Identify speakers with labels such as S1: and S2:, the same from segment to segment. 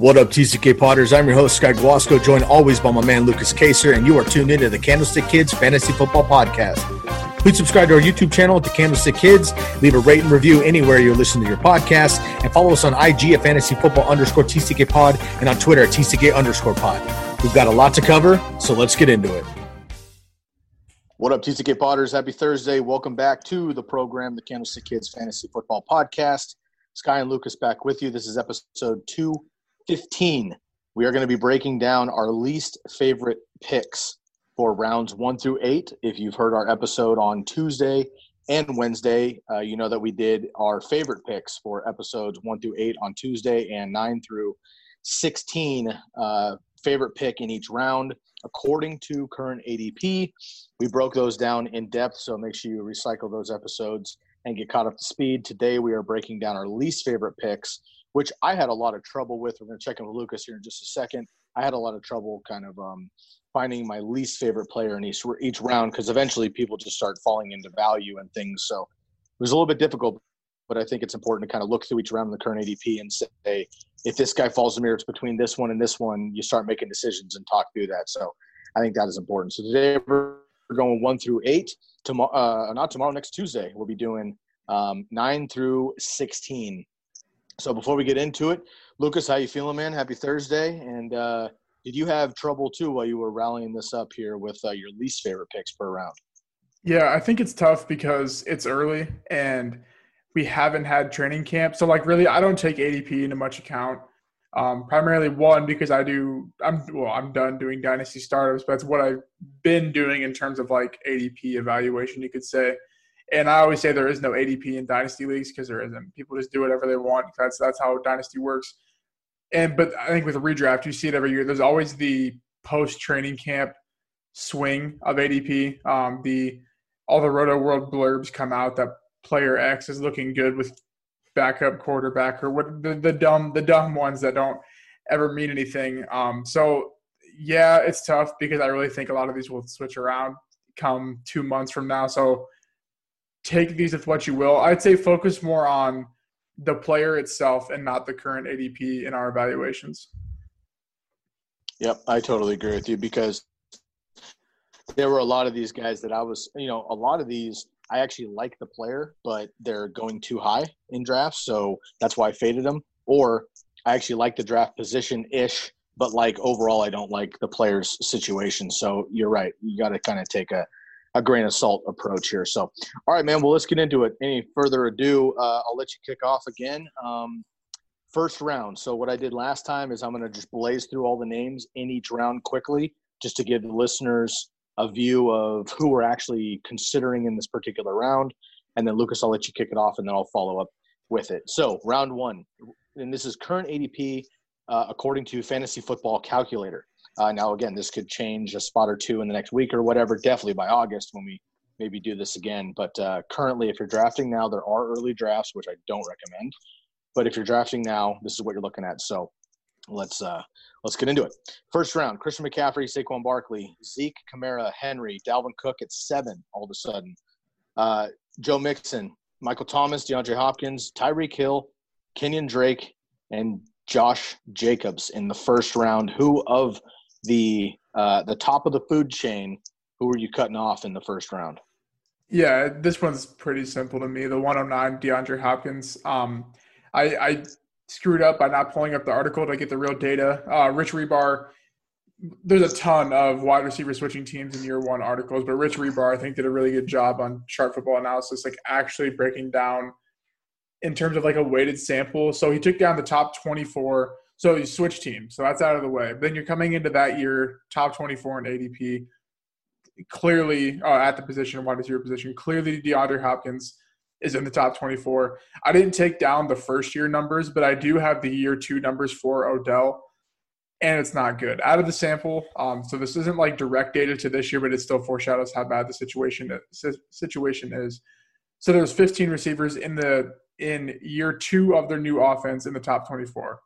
S1: What up, TCK Potters? I'm your host, Sky Guasco, joined always by my man, Lukas Kacer, and you are tuned into the Candlestick Kids Fantasy Football Podcast. Please subscribe to our YouTube channel at the Candlestick Kids, leave a rate and review anywhere you're listening to your podcast, and follow us on IG at fantasy football underscore TCK pod and on Twitter at TCK underscore pod. We've got a lot to cover, so let's get into it. What up, TCK Potters? Happy Thursday. Welcome back to the program, the Candlestick Kids Fantasy Football Podcast. Sky and Lukas back with you. This is episode two 15, we are going to be breaking down our least favorite picks for rounds one through eight. If you've heard our episode on Tuesday and Wednesday, uh, you know that we did our favorite picks for episodes one through eight on Tuesday and nine through 16 uh, favorite pick in each round according to current ADP. We broke those down in depth, so make sure you recycle those episodes and get caught up to speed. Today, we are breaking down our least favorite picks which I had a lot of trouble with. We're going to check in with Lukas here in just a second. I had a lot of trouble kind of um, finding my least favorite player in each each round because eventually people just start falling into value and things. So it was a little bit difficult, but I think it's important to kind of look through each round in the current ADP and say if this guy falls in mirrors between this one and this one, you start making decisions and talk through that. So I think that is important. So today we're going one through eight. Tomorrow, uh, not tomorrow, next Tuesday, we'll be doing um, nine through sixteen. So before we get into it, Lukas, how you feeling, man? Happy Thursday. And uh, did you have trouble too while you were rallying this up here with uh, your least favorite picks per round?
S2: Yeah, I think it's tough because it's early and we haven't had training camp. So like really, I don't take ADP into much account. Um, primarily one because I do I'm well I'm done doing dynasty startups, but that's what I've been doing in terms of like ADP evaluation, you could say. And I always say there is no ADP in dynasty leagues because there isn't. People just do whatever they want. That's that's how dynasty works. And but I think with a redraft, you see it every year. There's always the post training camp swing of ADP. Um, the all the Rotoworld blurbs come out that player X is looking good with backup quarterback or what the, the dumb the dumb ones that don't ever mean anything. Um, so yeah, it's tough because I really think a lot of these will switch around come two months from now. So take these with what you will. I'd say focus more on the player itself and not the current ADP in our evaluations.
S1: Yep, I totally agree with you because there were a lot of these guys that I was, you know, a lot of these I actually like the player, but they're going too high in drafts, so that's why I faded them. Or I actually like the draft position ish, but like overall, I don't like the player's situation. So you're right. You got to kind of take a a grain of salt approach here. So, all right, man. Well, let's get into it. Any further ado, uh, I'll let you kick off again. Um, first round. So, what I did last time is I'm going to just blaze through all the names in each round quickly, just to give the listeners a view of who we're actually considering in this particular round. And then, Lukas, I'll let you kick it off, and then I'll follow up with it. So, round one, and this is current ADP uh, according to Fantasy Football Calculator. Uh, now, again, this could change a spot or two in the next week or whatever, definitely by August when we maybe do this again. But uh, currently, if you're drafting now, there are early drafts, which I don't recommend. But if you're drafting now, this is what you're looking at. So let's uh, let's get into it. First round: Christian McCaffrey, Saquon Barkley, Zeke, Kamara, Henry, Dalvin Cook at seven. All of a sudden, uh, Joe Mixon, Michael Thomas, DeAndre Hopkins, Tyreek Hill, Kenyon Drake, and Josh Jacobs in the first round. Who of the uh, the top of the food chain, who were you cutting off in the first round?
S2: Yeah, this one's pretty simple to me. The 109 DeAndre Hopkins. Um, I, I screwed up by not pulling up the article to get the real data. Uh, Rich Hribar, there's a ton of wide receiver switching teams in year one articles, but Rich Hribar, I think, did a really good job on Sharp Football Analysis, like actually breaking down in terms of like a weighted sample. So he took down the top 24 so you switch teams. So that's out of the way. Then you're coming into that year, top 24 in ADP. Clearly, uh, at the position, wide receiver position, clearly DeAndre Hopkins is in the top 24. I didn't take down the first year numbers, but I do have the year two numbers for Odell. and it's not good. Out of the sample, um, so this isn't like direct data to this year, but it still foreshadows how bad the situation situation is. So there's 15 receivers in the in year two of their new offense in the top 24.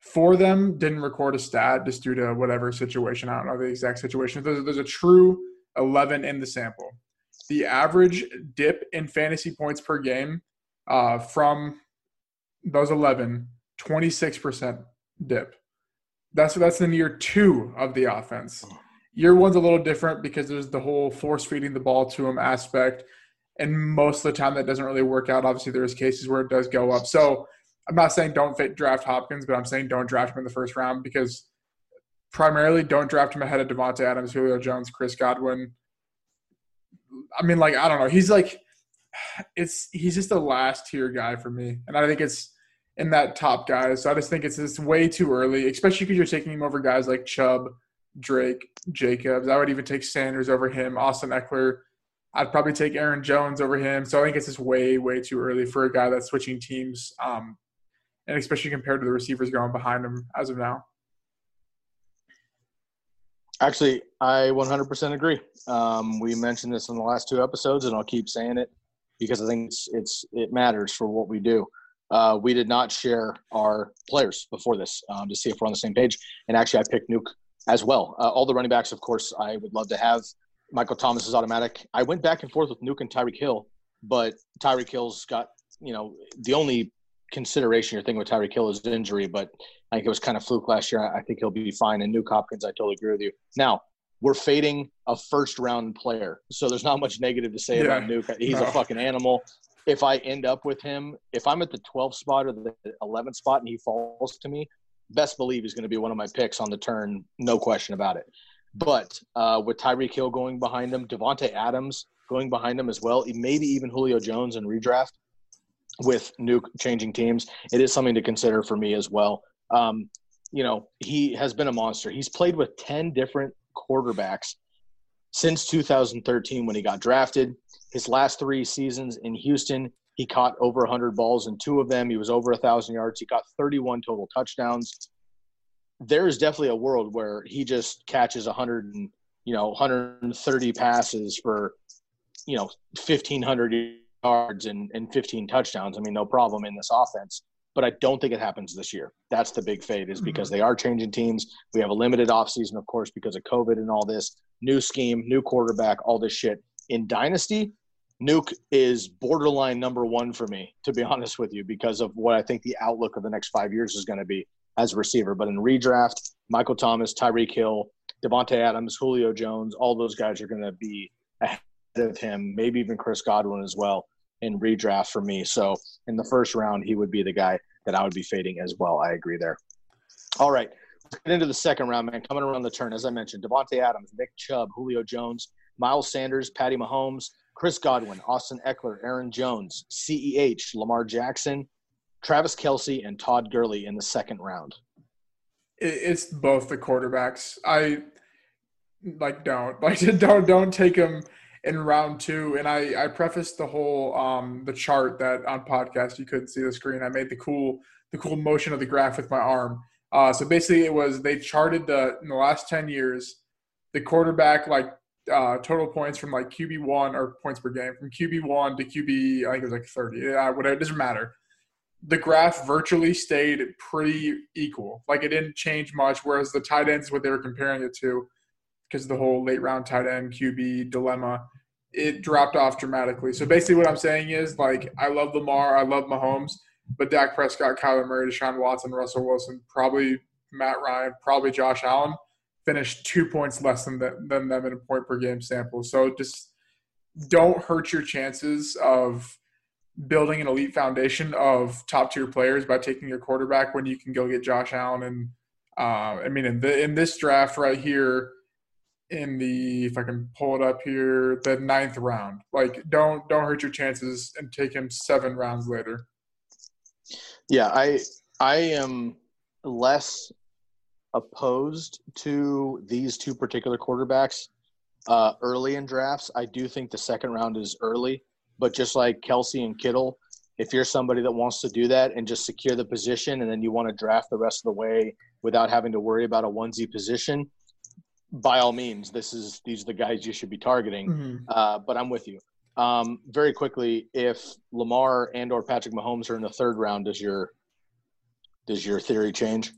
S2: Four of them didn't record a stat just due to whatever situation. I don't know the exact situation. There's, there's a true 11 in the sample. The average dip in fantasy points per game uh, from those 11, 26% dip. That's that's in year two of the offense. Year one's a little different because there's the whole force feeding the ball to him aspect and most of the time that doesn't really work out. Obviously, there's cases where it does go up. So I'm not saying don't fit draft Hopkins, but I'm saying don't draft him in the first round because primarily don't draft him ahead of Davante Adams, Julio Jones, Chris Godwin. I mean, like I don't know. He's like, it's he's just a last tier guy for me, and I think it's in that top guys. So I just think it's just way too early, especially because you're taking him over guys like Chubb, Drake, Jacobs. I would even take Sanders over him, Austin Ekeler. I'd probably take Aaron Jones over him. So I think it's just way, way too early for a guy that's switching teams, um, and especially compared to the receivers going behind him as of now.
S1: Actually, I 100% agree. Um, we mentioned this in the last two episodes, and I'll keep saying it because I think it's, it's it matters for what we do. Uh, we did not share our players before this um, to see if we're on the same page. And actually, I picked Nuke as well. Uh, all the running backs, of course, I would love to have. Michael Thomas is automatic. I went back and forth with Nuke and Tyreek Hill, but Tyreek Hill's got, you know, the only consideration you're thinking with Tyreek Hill is injury, but I think it was kind of fluke last year. I think he'll be fine. And Nuke Hopkins, I totally agree with you. Now, we're fading a first round player. So there's not much negative to say yeah, about Nuke. He's no. a fucking animal. If I end up with him, if I'm at the 12th spot or the 11th spot and he falls to me, best believe he's going to be one of my picks on the turn, no question about it. But uh, with Tyreek Hill going behind him, Davante Adams going behind him as well, maybe even Julio Jones in redraft with Nuke changing teams, it is something to consider for me as well. Um, you know, he has been a monster. He's played with 10 different quarterbacks since 2013 when he got drafted. His last three seasons in Houston, he caught over 100 balls in two of them. He was over 1,000 yards. He got 31 total touchdowns. There is definitely a world where he just catches 100 and you know 130 passes for you know 1,500 yards and, and 15 touchdowns. I mean, no problem in this offense but I don't think it happens this year. That's the big fade is because mm-hmm. they are changing teams. We have a limited offseason, of course, because of COVID and all this. New scheme, new quarterback, all this shit. In Dynasty, Nuke is borderline number one for me, to be honest with you, because of what I think the outlook of the next five years is going to be as a receiver. But in redraft, Michael Thomas, Tyreek Hill, Davante Adams, Julio Jones, all those guys are going to be ahead of him, maybe even Chris Godwin as well in redraft for me. So in the first round, he would be the guy that I would be fading as well. I agree there. All right. Let's get into the second round, man. Coming around the turn, as I mentioned, Davante Adams, Nick Chubb, Julio Jones, Miles Sanders, Patty Mahomes, Chris Godwin, Austin Ekeler, Aaron Jones, CEH, Lamar Jackson, Travis Kelce and Todd Gurley in the second round.
S2: It's both the quarterbacks. I like don't like don't don't take them in round two. And I, I prefaced the whole um, the chart that on podcast you couldn't see the screen. I made the cool the cool motion of the graph with my arm. Uh, so basically, it was they charted the in the last ten years the quarterback like uh, total points from like QB one or points per game from QB one to QB I think it was like thirty. Yeah, whatever. It doesn't matter. The graph virtually stayed pretty equal. Like it didn't change much. Whereas the tight ends, what they were comparing it to, because the whole late round tight end QB dilemma, it dropped off dramatically. So basically, what I'm saying is like I love Lamar, I love Mahomes, but Dak Prescott, Kyler Murray, Deshaun Watson, Russell Wilson, probably Matt Ryan, probably Josh Allen finished two points less than the, than them in a point per game sample. So just don't hurt your chances of building an elite foundation of top tier players by taking your quarterback when you can go get Josh Allen and uh, I mean in the in this draft right here in the if I can pull it up here, the ninth round. Like don't don't hurt your chances and take him seven rounds later.
S1: Yeah, I I am less opposed to these two particular quarterbacks uh, early in drafts. I do think the second round is early, but just like Kelce and Kittle, if you're somebody that wants to do that and just secure the position and then you want to draft the rest of the way without having to worry about a onesie position, by all means, this is these are the guys you should be targeting.
S2: Mm-hmm.
S1: Uh, but I'm with you. Um, very quickly, if Lamar and or Patrick Mahomes are in the third round, does your does your theory change?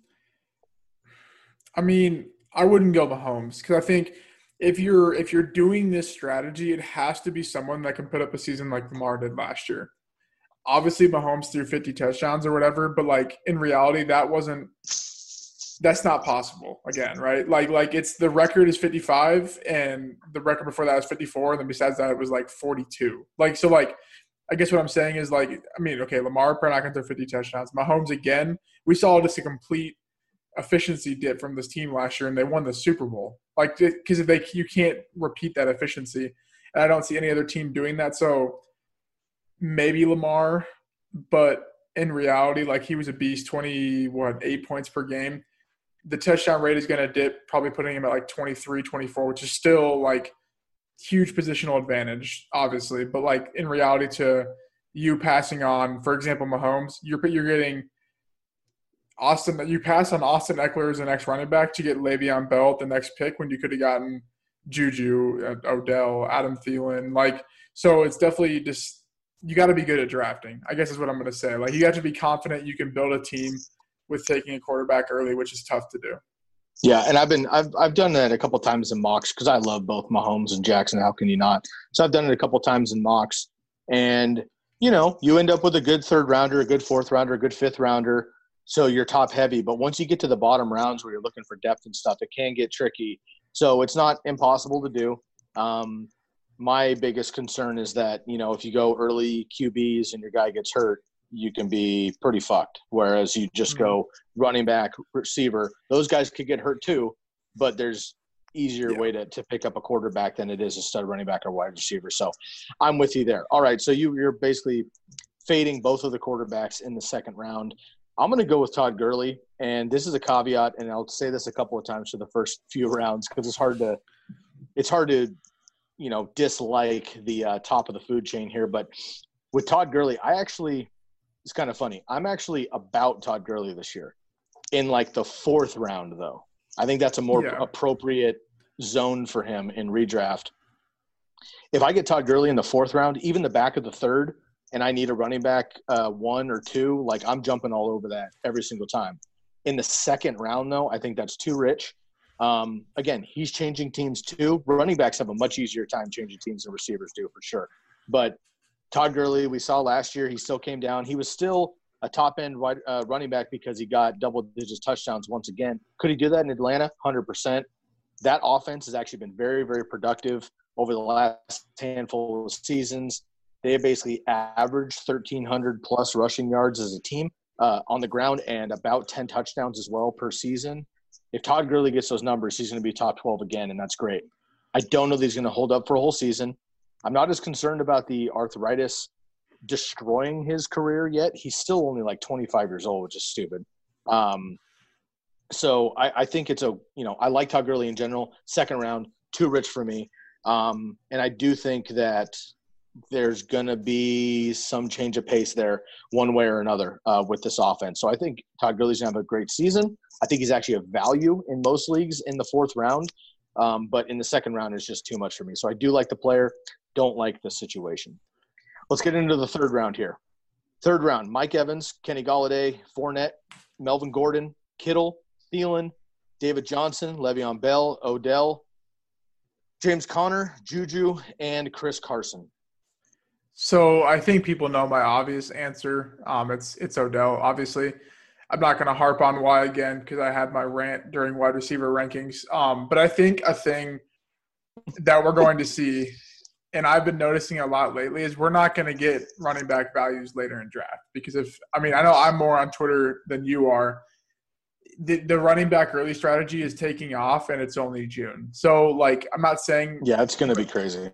S2: I mean, I wouldn't go Mahomes because I think if you're if you're doing this strategy, it has to be someone that can put up a season like Lamar did last year. Obviously, Mahomes threw 50 touchdowns or whatever, but like in reality, that wasn't that's not possible again, right? Like like it's the record is 55 and the record before that was 54 and then besides that it was like 42. Like so like I guess what I'm saying is like I mean, okay, Lamar probably not going to throw 50 touchdowns. Mahomes again, we saw just a complete efficiency dip from this team last year and they won the Super Bowl. Like because if they you can't repeat that efficiency. And I don't see any other team doing that. So maybe Lamar, but in reality, like he was a beast, 20, what, eight points per game the touchdown rate is going to dip, probably putting him at like 23, 24, which is still like huge positional advantage, obviously. But like in reality, to you passing on, for example, Mahomes, you're you're getting Austin. You pass on Austin Ekeler as the next running back to get Le'Veon Bell at the next pick when you could have gotten Juju, uh, Odell, Adam Thielen. Like so, it's definitely just you got to be good at drafting. I guess is what I'm going to say. Like you got to be confident you can build a team with taking a quarterback early, which is tough to do.
S1: Yeah, and I've been I've I've done that a couple times in mocks because I love both Mahomes and Jackson. How can you not? So I've done it a couple times in mocks, and you know you end up with a good third rounder, a good fourth rounder, a good fifth rounder. So you're top heavy, but once you get to the bottom rounds where you're looking for depth and stuff, it can get tricky. So it's not impossible to do. Um, my biggest concern is that you know if you go early QBs and your guy gets hurt, you can be pretty fucked. Whereas you just go mm-hmm. running back, receiver, those guys could get hurt too, but there's easier yeah. way to, to pick up a quarterback than it is a stud running back or wide receiver. So I'm with you there. All right. So you, you're basically fading both of the quarterbacks in the second round. I'm going to go with Todd Gurley. And this is a caveat, and I'll say this a couple of times for the first few rounds because it's hard to, it's hard to, you know, dislike the uh, top of the food chain here. But with Todd Gurley, I actually it's kind of funny. I'm actually about Todd Gurley this year in like the fourth round, though. I think that's a more yeah. appropriate zone for him in redraft. If I get Todd Gurley in the fourth round, even the back of the third, and I need a running back uh, one or two, like I'm jumping all over that every single time. In the second round, though, I think that's too rich. Um, again, he's changing teams too. Running backs have a much easier time changing teams than receivers do for sure. But Todd Gurley, we saw last year, he still came down. He was still a top end uh, running back because he got double digits touchdowns once again. Could he do that in Atlanta? 100%. That offense has actually been very, very productive over the last handful of seasons. They have basically averaged 1,300 plus rushing yards as a team uh, on the ground and about 10 touchdowns as well per season. If Todd Gurley gets those numbers, he's going to be top 12 again, and that's great. I don't know that he's going to hold up for a whole season. I'm not as concerned about the arthritis destroying his career yet. He's still only like 25 years old, which is stupid. Um, so I, I, think it's a you know I like Todd Gurley in general. Second round, too rich for me, um, and I do think that there's gonna be some change of pace there, one way or another, uh, with this offense. So I think Todd Gurley's gonna have a great season. I think he's actually a value in most leagues in the fourth round, um, but in the second round is just too much for me. So I do like the player don't like the situation. Let's get into the third round here. Third round: Mike Evans, Kenny Golladay, Fournette, Melvin Gordon, Kittle, Thielen, David Johnson, Le'Veon Bell, Odell, James Conner, Juju, and Chris Carson.
S2: So I think people know my obvious answer. Um, it's it's Odell. Obviously, I'm not going to harp on why again because I had my rant during wide receiver rankings. Um, but I think a thing that we're going to see and I've been noticing a lot lately is we're not going to get running back values later in draft because if I mean I know I'm more on Twitter than you are. The, the running back early strategy is taking off and it's only June. So like I'm not saying
S1: Yeah, it's going to be crazy.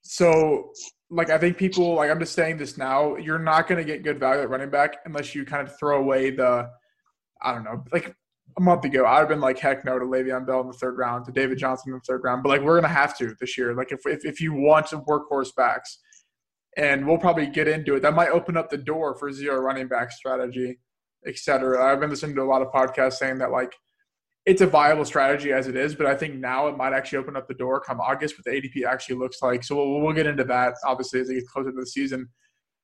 S2: So like I think people like I'm just saying this now, you're not going to get good value at running back unless you kind of throw away the I don't know, like a month ago, I'd have been like, heck no to Le'Veon Bell in the third round, to David Johnson in the third round. But like, we're gonna have to this year. Like, if if, if you want to workhorse backs, and we'll probably get into it, that might open up the door for zero running back strategy etc. I've been listening to a lot of podcasts saying that like it's a viable strategy as it is, but I think now it might actually open up the door come August what the ADP actually looks like. So we'll, we'll get into that obviously as they get closer to the season.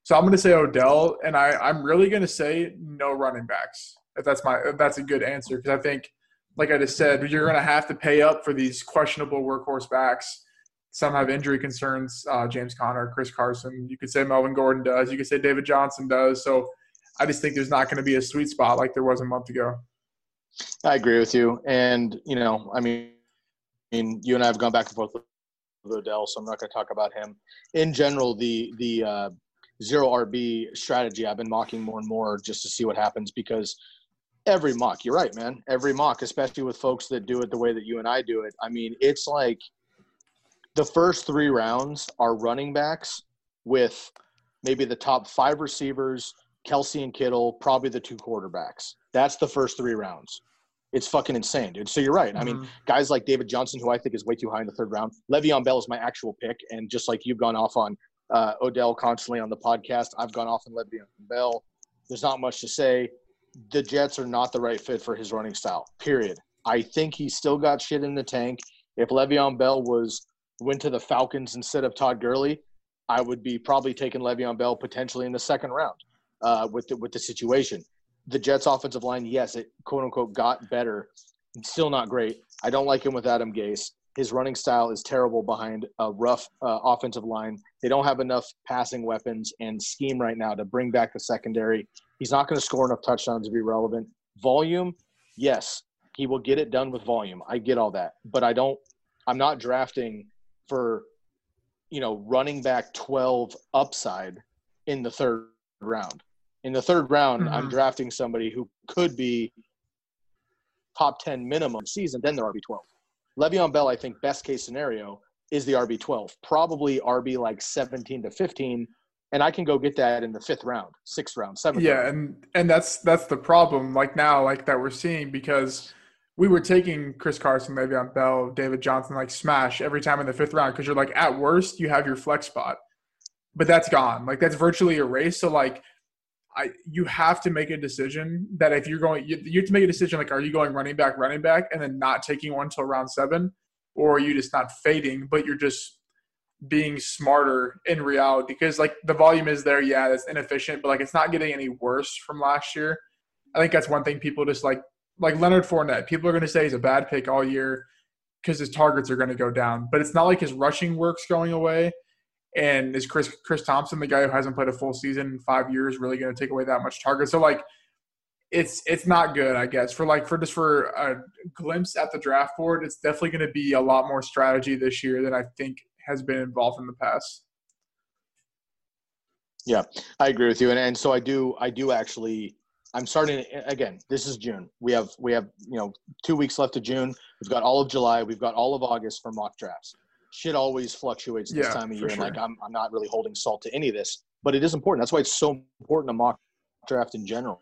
S2: So I'm going to say Odell, and I, I'm really going to say no running backs. If that's my if that's a good answer because I think, like I just said, you're going to have to pay up for these questionable workhorse backs. Some have injury concerns. Uh, James Conner, Chris Carson. You could say Melvin Gordon does. You could say David Johnson does. So I just think there's not going to be a sweet spot like there was a month ago.
S1: I agree with you, and you know, I mean, I mean, you and I have gone back and forth with Odell, so I'm not going to talk about him. In general, the the uh, zero RB strategy I've been mocking more and more just to see what happens because every mock, you're right, man. Every mock, especially with folks that do it the way that you and I do it. I mean, it's like the first three rounds are running backs with maybe the top five receivers, Kelce and Kittle, probably the two quarterbacks. That's the first three rounds. It's fucking insane, dude. So you're right. I mean, mm-hmm. guys like David Johnson, who I think is way too high in the third round. Le'Veon Bell is my actual pick, and just like you've gone off on uh, Odell constantly on the podcast, I've gone off on Le'Veon Bell. There's not much to say. The Jets are not the right fit for his running style. Period. I think he's still got shit in the tank. If Le'Veon Bell was went to the Falcons instead of Todd Gurley, I would be probably taking Le'Veon Bell potentially in the second round uh, with the, with the situation. The Jets' offensive line, yes, it quote unquote got better. still not great. I don't like him with Adam Gase. His running style is terrible behind a rough uh, offensive line. They don't have enough passing weapons and scheme right now to bring back the secondary. He's not going to score enough touchdowns to be relevant. Volume, yes, he will get it done with volume. I get all that, but I don't. I'm not drafting for you know running back 12 upside in the third round. In the third round, mm-hmm. I'm drafting somebody who could be top 10 minimum season, then they're RB12. Le'Veon Bell, I think, best case scenario is the RB12, probably RB like 17 to 15. And I can go get that in the fifth round, sixth round, seventh.
S2: Yeah,
S1: round.
S2: and and that's that's the problem. Like now, like that we're seeing because we were taking Chris Carson, Le'Veon Bell, David Johnson, like smash every time in the fifth round because you're like at worst you have your flex spot, but that's gone. Like that's virtually erased. So like, I you have to make a decision that if you're going, you, you have to make a decision like, are you going running back, running back, and then not taking one until round seven, or are you just not fading, but you're just being smarter in reality because like the volume is there. Yeah, it's inefficient, but like it's not getting any worse from last year. I think that's one thing people just like like Leonard Fournette, people are going to say he's a bad pick all year because his targets are going to go down. But it's not like his rushing work's going away. And is Chris Chris Thompson, the guy who hasn't played a full season in five years, really going to take away that much target? So like, it's it's not good, I guess. For like for just for a glimpse at the draft board, it's definitely going to be a lot more strategy this year than I think has been involved in the past.
S1: Yeah, I agree with you, and and so I do I do actually I'm starting again. This is June. We have we have you know two weeks left of June. We've got all of July. We've got all of August for mock drafts. Shit always fluctuates this yeah, time of year, sure. and like I'm I'm not really holding salt to any of this, but it is important. That's why it's so important to mock draft in general.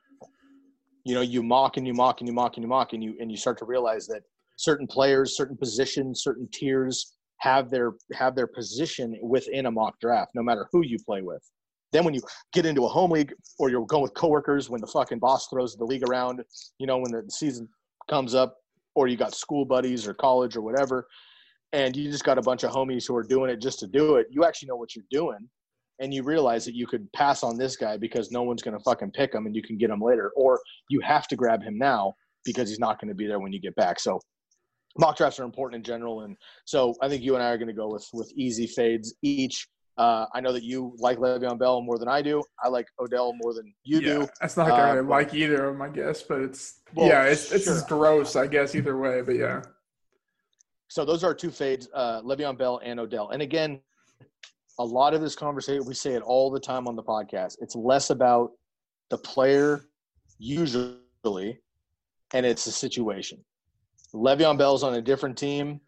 S1: You know, you mock and you mock and you mock and you mock and you and you start to realize that certain players, certain positions, certain tiers have their have their position within a mock draft, no matter who you play with. Then when you get into a home league or you're going with coworkers when the fucking boss throws the league around, you know, when the season comes up, or you got school buddies or college or whatever, and you just got a bunch of homies who are doing it just to do it, you actually know what you're doing. And you realize that you could pass on this guy because no one's going to fucking pick him and you can get him later. Or you have to grab him now because he's not going to be there when you get back. So mock drafts are important in general. And so I think you and I are going to go with, with easy fades each uh, I know that you like Le'Veon Bell more than I do. I like Odell more than you
S2: yeah,
S1: do.
S2: That's not like uh, I like either of them, I guess, but it's well, yeah, it's it's sure. gross, I guess, either way. But yeah.
S1: So those are two fades, uh, Le'Veon Bell and Odell. And again, a lot of this conversation, we say it all the time on the podcast. It's less about the player, usually, and it's the situation. Le'Veon Bell's on a different team.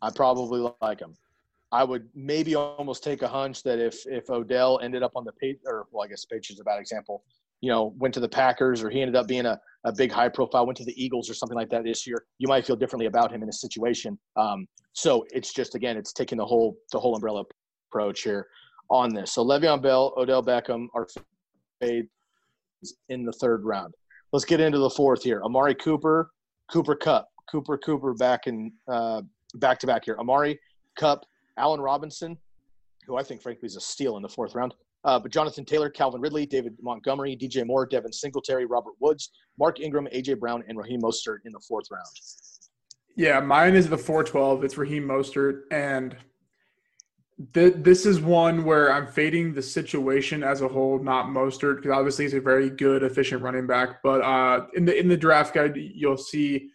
S1: I probably like him. I would maybe almost take a hunch that if if Odell ended up on the page, or well, I guess Patriots is a bad example. You know, went to the Packers, or he ended up being a, a big high profile, went to the Eagles or something like that this year. You might feel differently about him in a situation. Um, so it's just again, it's taking the whole the whole umbrella approach here on this. So Le'Veon Bell, Odell Beckham are in the third round. let's get into the fourth here. Amari Cooper, Cooper Kupp, Cooper Cooper back in uh, back to back here. Amari Cup, Allen Robinson, who I think frankly is a steal in the fourth round. Uh, but Jonathan Taylor, Calvin Ridley, David Montgomery, DJ Moore, Devin Singletary, Robert Woods, Mark Ingram, AJ Brown, and Raheem Mostert in the fourth round.
S2: Yeah, mine is the 412. It's Raheem Mostert. And th- this is one where I'm fading the situation as a whole, not Mostert, because obviously he's a very good, efficient running back. But uh, in the in the draft guide, you'll see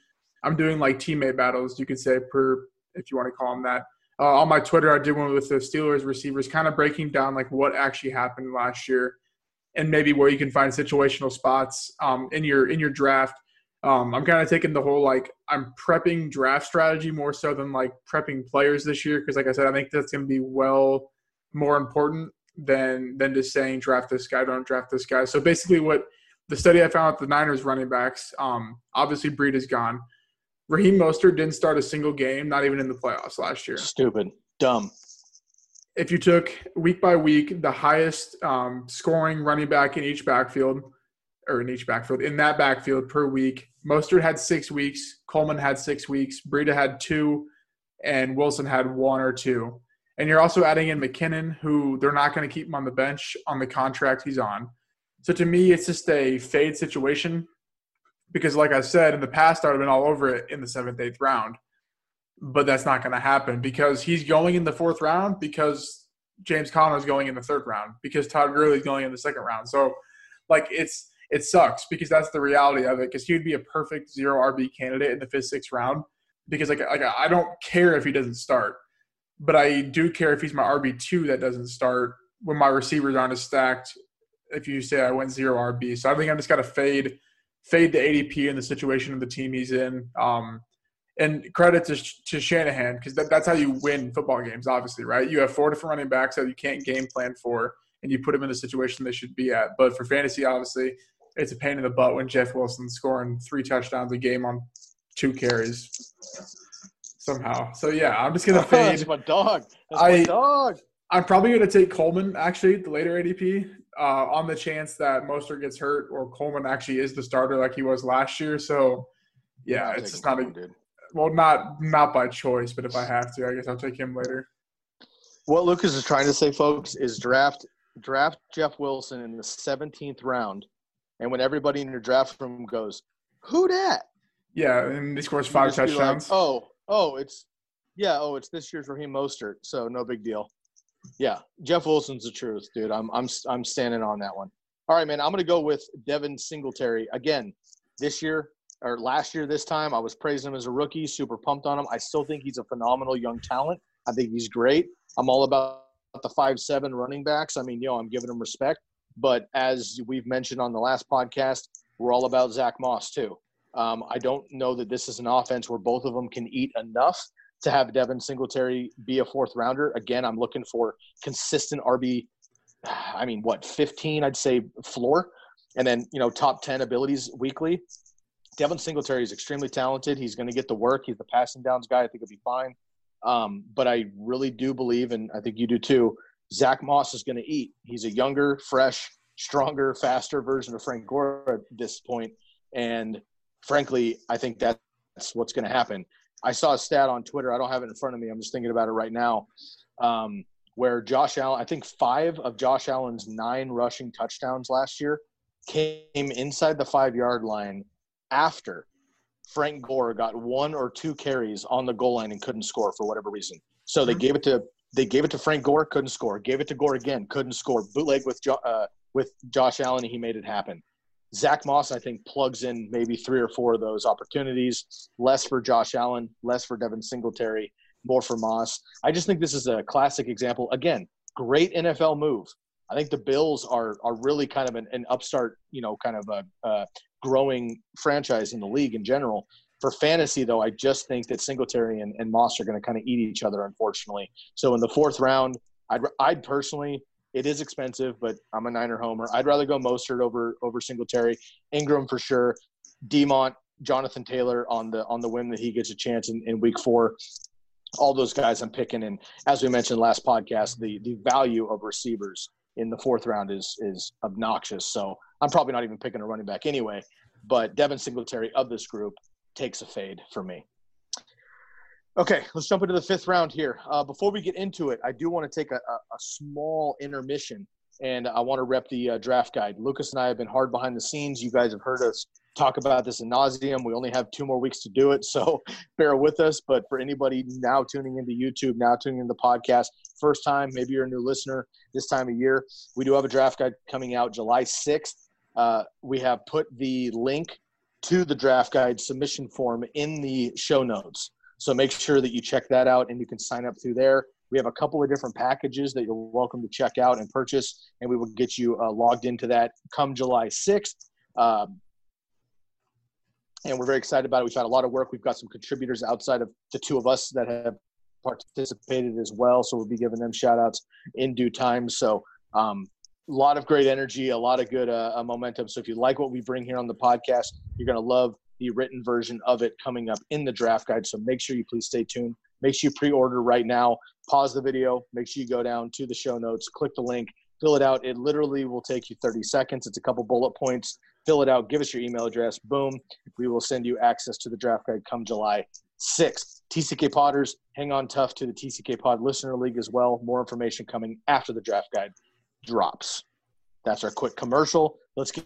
S2: I'm doing like teammate battles, you could say, per if you want to call them that. Uh, on my Twitter, I did one with the Steelers receivers, kind of breaking down like what actually happened last year, and maybe where you can find situational spots um, in your in your draft. Um, I'm kind of taking the whole like I'm prepping draft strategy more so than like prepping players this year because, like I said, I think that's going to be well more important than than just saying draft this guy, don't draft this guy. So basically, what the study I found with the Niners running backs, um, obviously Breida is gone. Raheem Mostert didn't start a single game, not even in the playoffs last year.
S1: Stupid, dumb.
S2: If you took week by week the highest um, scoring running back in each backfield, or in each backfield, in that backfield per week, Mostert had six weeks, Coleman had six weeks, Breida had two, and Wilson had one or two. And you're also adding in McKinnon, who they're not going to keep him on the bench on the contract he's on. So to me, it's just a fade situation because, like I said, in the past, I would have been all over it in the seventh, eighth round. But that's not going to happen because he's going in the fourth round because James Conner is going in the third round because Todd Gurley is going in the second round. So, like, it's it sucks because that's the reality of it. Because he would be a perfect zero RB candidate in the fifth, sixth round. Because like like I don't care if he doesn't start, but I do care if he's my RB two that doesn't start when my receivers aren't as stacked. If you say I went zero RB, so I think I'm just got to fade fade the ADP in the situation of the team he's in. Um, and credit to, to Shanahan because that, that's how you win football games, obviously, right? You have four different running backs that you can't game plan for, and you put them in the situation they should be at. But for fantasy, obviously, it's a pain in the butt when Jeff Wilson's scoring three touchdowns a game on two carries somehow. So yeah, I'm just gonna fade.
S1: That's my dog. That's
S2: I-
S1: my dog.
S2: I'm probably gonna take Coleman actually the later ADP uh, on the chance that Mostert gets hurt or Coleman actually is the starter like he was last year. So yeah,
S1: I'm
S2: it's just
S1: taking
S2: not a
S1: dude.
S2: well not not by choice, but if I have to, I guess I'll take him later.
S1: What Lukas is trying to say, folks, is draft draft Jeff Wilson in the 17th round, and when everybody in your draft room goes, "Who that?"
S2: Yeah, and he scores five
S1: just be like,
S2: touchdowns.
S1: oh, oh, it's yeah, oh, it's this year's Raheem Mostert, so no big deal. Yeah, Jeff Wilson's the truth, dude. I'm I'm I'm standing on that one. All right, man. I'm gonna go with Devin Singletary again. This year or last year, this time I was praising him as a rookie, super pumped on him. I still think he's a phenomenal young talent. I think he's great. I'm all about the five seven running backs. I mean, yo, I'm giving him respect. But as we've mentioned on the last podcast, we're all about Zach Moss too. Um, I don't know that this is an offense where both of them can eat enough to have Devin Singletary be a fourth rounder. Again, I'm looking for consistent RB. I mean, what 15? I'd say floor, and then you know top 10 abilities weekly. Devin Singletary is extremely talented. He's going to get the work. He's the passing downs guy. I think he'll be fine. Um, but I really do believe, and I think you do too. Zach Moss is going to eat. He's a younger, fresh, stronger, faster version of Frank Gore at this point. point, and frankly, I think that's what's going to happen. I saw a stat on Twitter. I don't have it in front of me. I'm just thinking about it right now. Um, where Josh Allen, I think five of Josh Allen's nine rushing touchdowns last year came inside the five yard line after Frank Gore got one or two carries on the goal line and couldn't score for whatever reason. So they
S2: Mhm.
S1: gave it to they gave it to Frank Gore, couldn't score. Gave it to Gore again, couldn't score. Bootleg with jo- uh, with Josh Allen, and he made it happen. Zach Moss, I think, plugs in maybe three or four of those opportunities. Less for Josh Allen, less for Devin Singletary, more for Moss. I just think this is a classic example. Again, great NFL move. I think the Bills are are really kind of an, an upstart, you know, kind of a, a growing franchise in the league in general. For fantasy, though, I just think that Singletary and, and Moss are going to kind of eat each other, unfortunately. So in the fourth round, I'd, I'd personally, it is expensive, but I'm a Niner homer. I'd rather go Mostert over over Singletary, Ingram for sure, Demont, Jonathan Taylor on the on the whim that he gets a chance in, in week four. All those guys I'm picking, and as we mentioned last podcast, the the value of receivers in the fourth round is is obnoxious. So I'm probably not even picking a running back anyway. but Devin Singletary of this group takes a fade for me. Okay, let's jump into the fifth round here. Uh, before we get into it, I do want to take a, a, a small intermission and I want to rep the uh, draft guide. Lukas and I have been hard behind the scenes. You guys have heard us talk about this in nauseum. We only have two more weeks to do it, so bear with us. But for anybody now tuning into YouTube, now tuning into the podcast, first time, maybe you're a new listener this time of year, we do have a draft guide coming out July 6th. Uh, we have put the link to the draft guide submission form in the show notes. So make sure that you check that out and you can sign up through there. We have a couple of different packages that you're welcome to check out and purchase, and we will get you uh, logged into that come July 6th. Um, and we're very excited about it. We've had a lot of work. We've got some contributors outside of the two of us that have participated as well. So we'll be giving them shout outs in due time. So um, a lot of great energy, a lot of good uh, momentum. So if you like what we bring here on the podcast, you're going to love the written version of it coming up in the draft guide. So make sure you please stay tuned. Make sure you pre-order right now. Pause the video. Make sure you go down to the show notes, click the link, fill it out. It literally will take you 30 seconds. It's a couple bullet points. Fill it out. Give us your email address. Boom. We will send you access to the draft guide come July 6th. TCK Potters, hang on tough to the TCK Pod Listener League as well. More information coming after the draft guide drops. That's our quick commercial. Let's get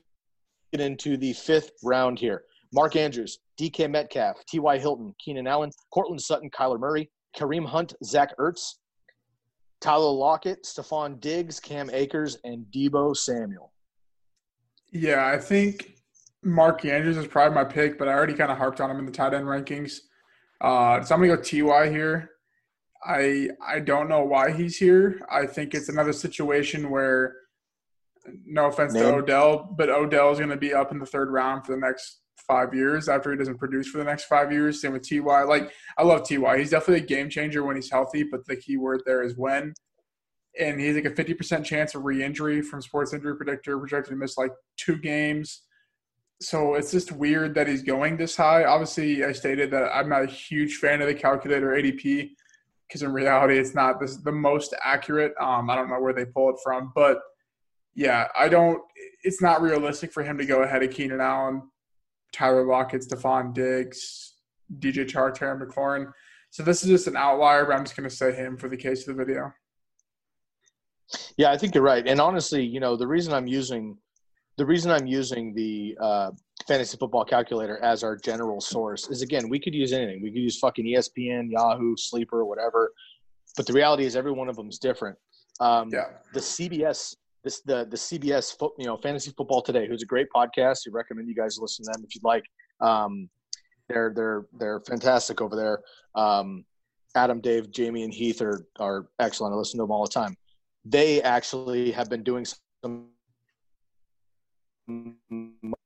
S1: into the fifth round here. Mark Andrews, DK Metcalf, T.Y. Hilton, Keenan Allen, Courtland Sutton, Kyler Murray, Kareem Hunt, Zach Ertz, Tyler Lockett, Stefon Diggs, Cam Akers, and Deebo Samuel.
S2: Yeah, I think Mark Andrews is probably my pick, but I already kind of harped on him in the tight end rankings. Uh, so I'm gonna go Ty here. I I don't know why he's here. I think it's another situation where, no offense Name. to Odell, but Odell is gonna be up in the third round for the next five years after he doesn't produce for the next five years. Same with Ty. Like I love Ty. He's definitely a game changer when he's healthy, but the key word there is when. And he's like a 50% chance of re-injury from Sports Injury Predictor, projected to miss like two games. So it's just weird that he's going this high. Obviously, I stated that I'm not a huge fan of the calculator ADP because in reality, it's not the most accurate. Um, I don't know where they pull it from, but yeah, I don't. It's not realistic for him to go ahead of Keenan Allen, Tyler Lockett, Stefon Diggs, DJ Chark, Terry McLaurin. So this is just an outlier, but I'm just going to say him for the case of the video.
S1: Yeah, I think you're right. And honestly, you know, the reason I'm using the reason I'm using the uh, fantasy football calculator as our general source is again, we could use anything. We could use fucking ESPN, Yahoo, Sleeper, whatever. But the reality is, every one of them is different. Um, yeah. The CBS this the the CBS you know fantasy football today, who's a great podcast. We recommend you guys listen to them if you'd like. Um, they're they're they're fantastic over there. Um, Adam, Dave, Jamie, and Heath are are excellent. I listen to them all the time. They actually have been doing some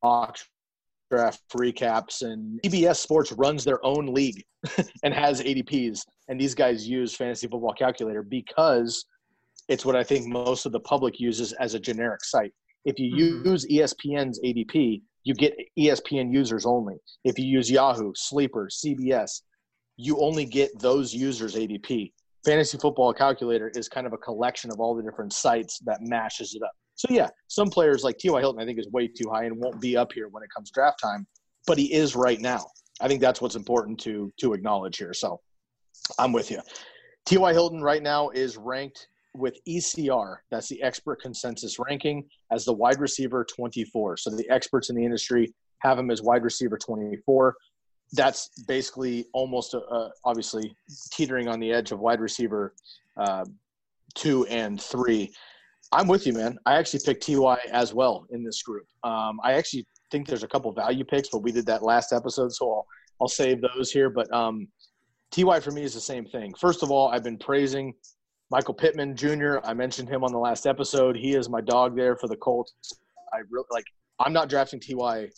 S1: mock draft recaps and CBS Sports runs their own league and has ADPs and these guys use fantasy football calculator because it's what I think most of the public uses as a generic site. If you mm-hmm. use ESPN's ADP, you get ESPN users only. If you use Yahoo, Sleeper, CBS, you only get those users ADP. Fantasy Football Calculator is kind of a collection of all the different sites that mashes it up. So yeah, some players like T.Y. Hilton I think is way too high and won't be up here when it comes draft time, but he is right now. I think that's what's important to to acknowledge here. So I'm with you. T.Y. Hilton right now is ranked with ECR, that's the expert consensus ranking, as the wide receiver 24. So the experts in the industry have him as wide receiver 24. That's basically almost, uh, obviously, teetering on the edge of wide receiver uh, two and three. I'm with you, man. I actually picked Ty as well in this group. Um, I actually think there's a couple value picks, but we did that last episode, so I'll I'll save those here. But um, Ty for me is the same thing. First of all, I've been praising Michael Pittman Jr. I mentioned him on the last episode. He is my dog there for the Colts. I really like. I'm not drafting Ty.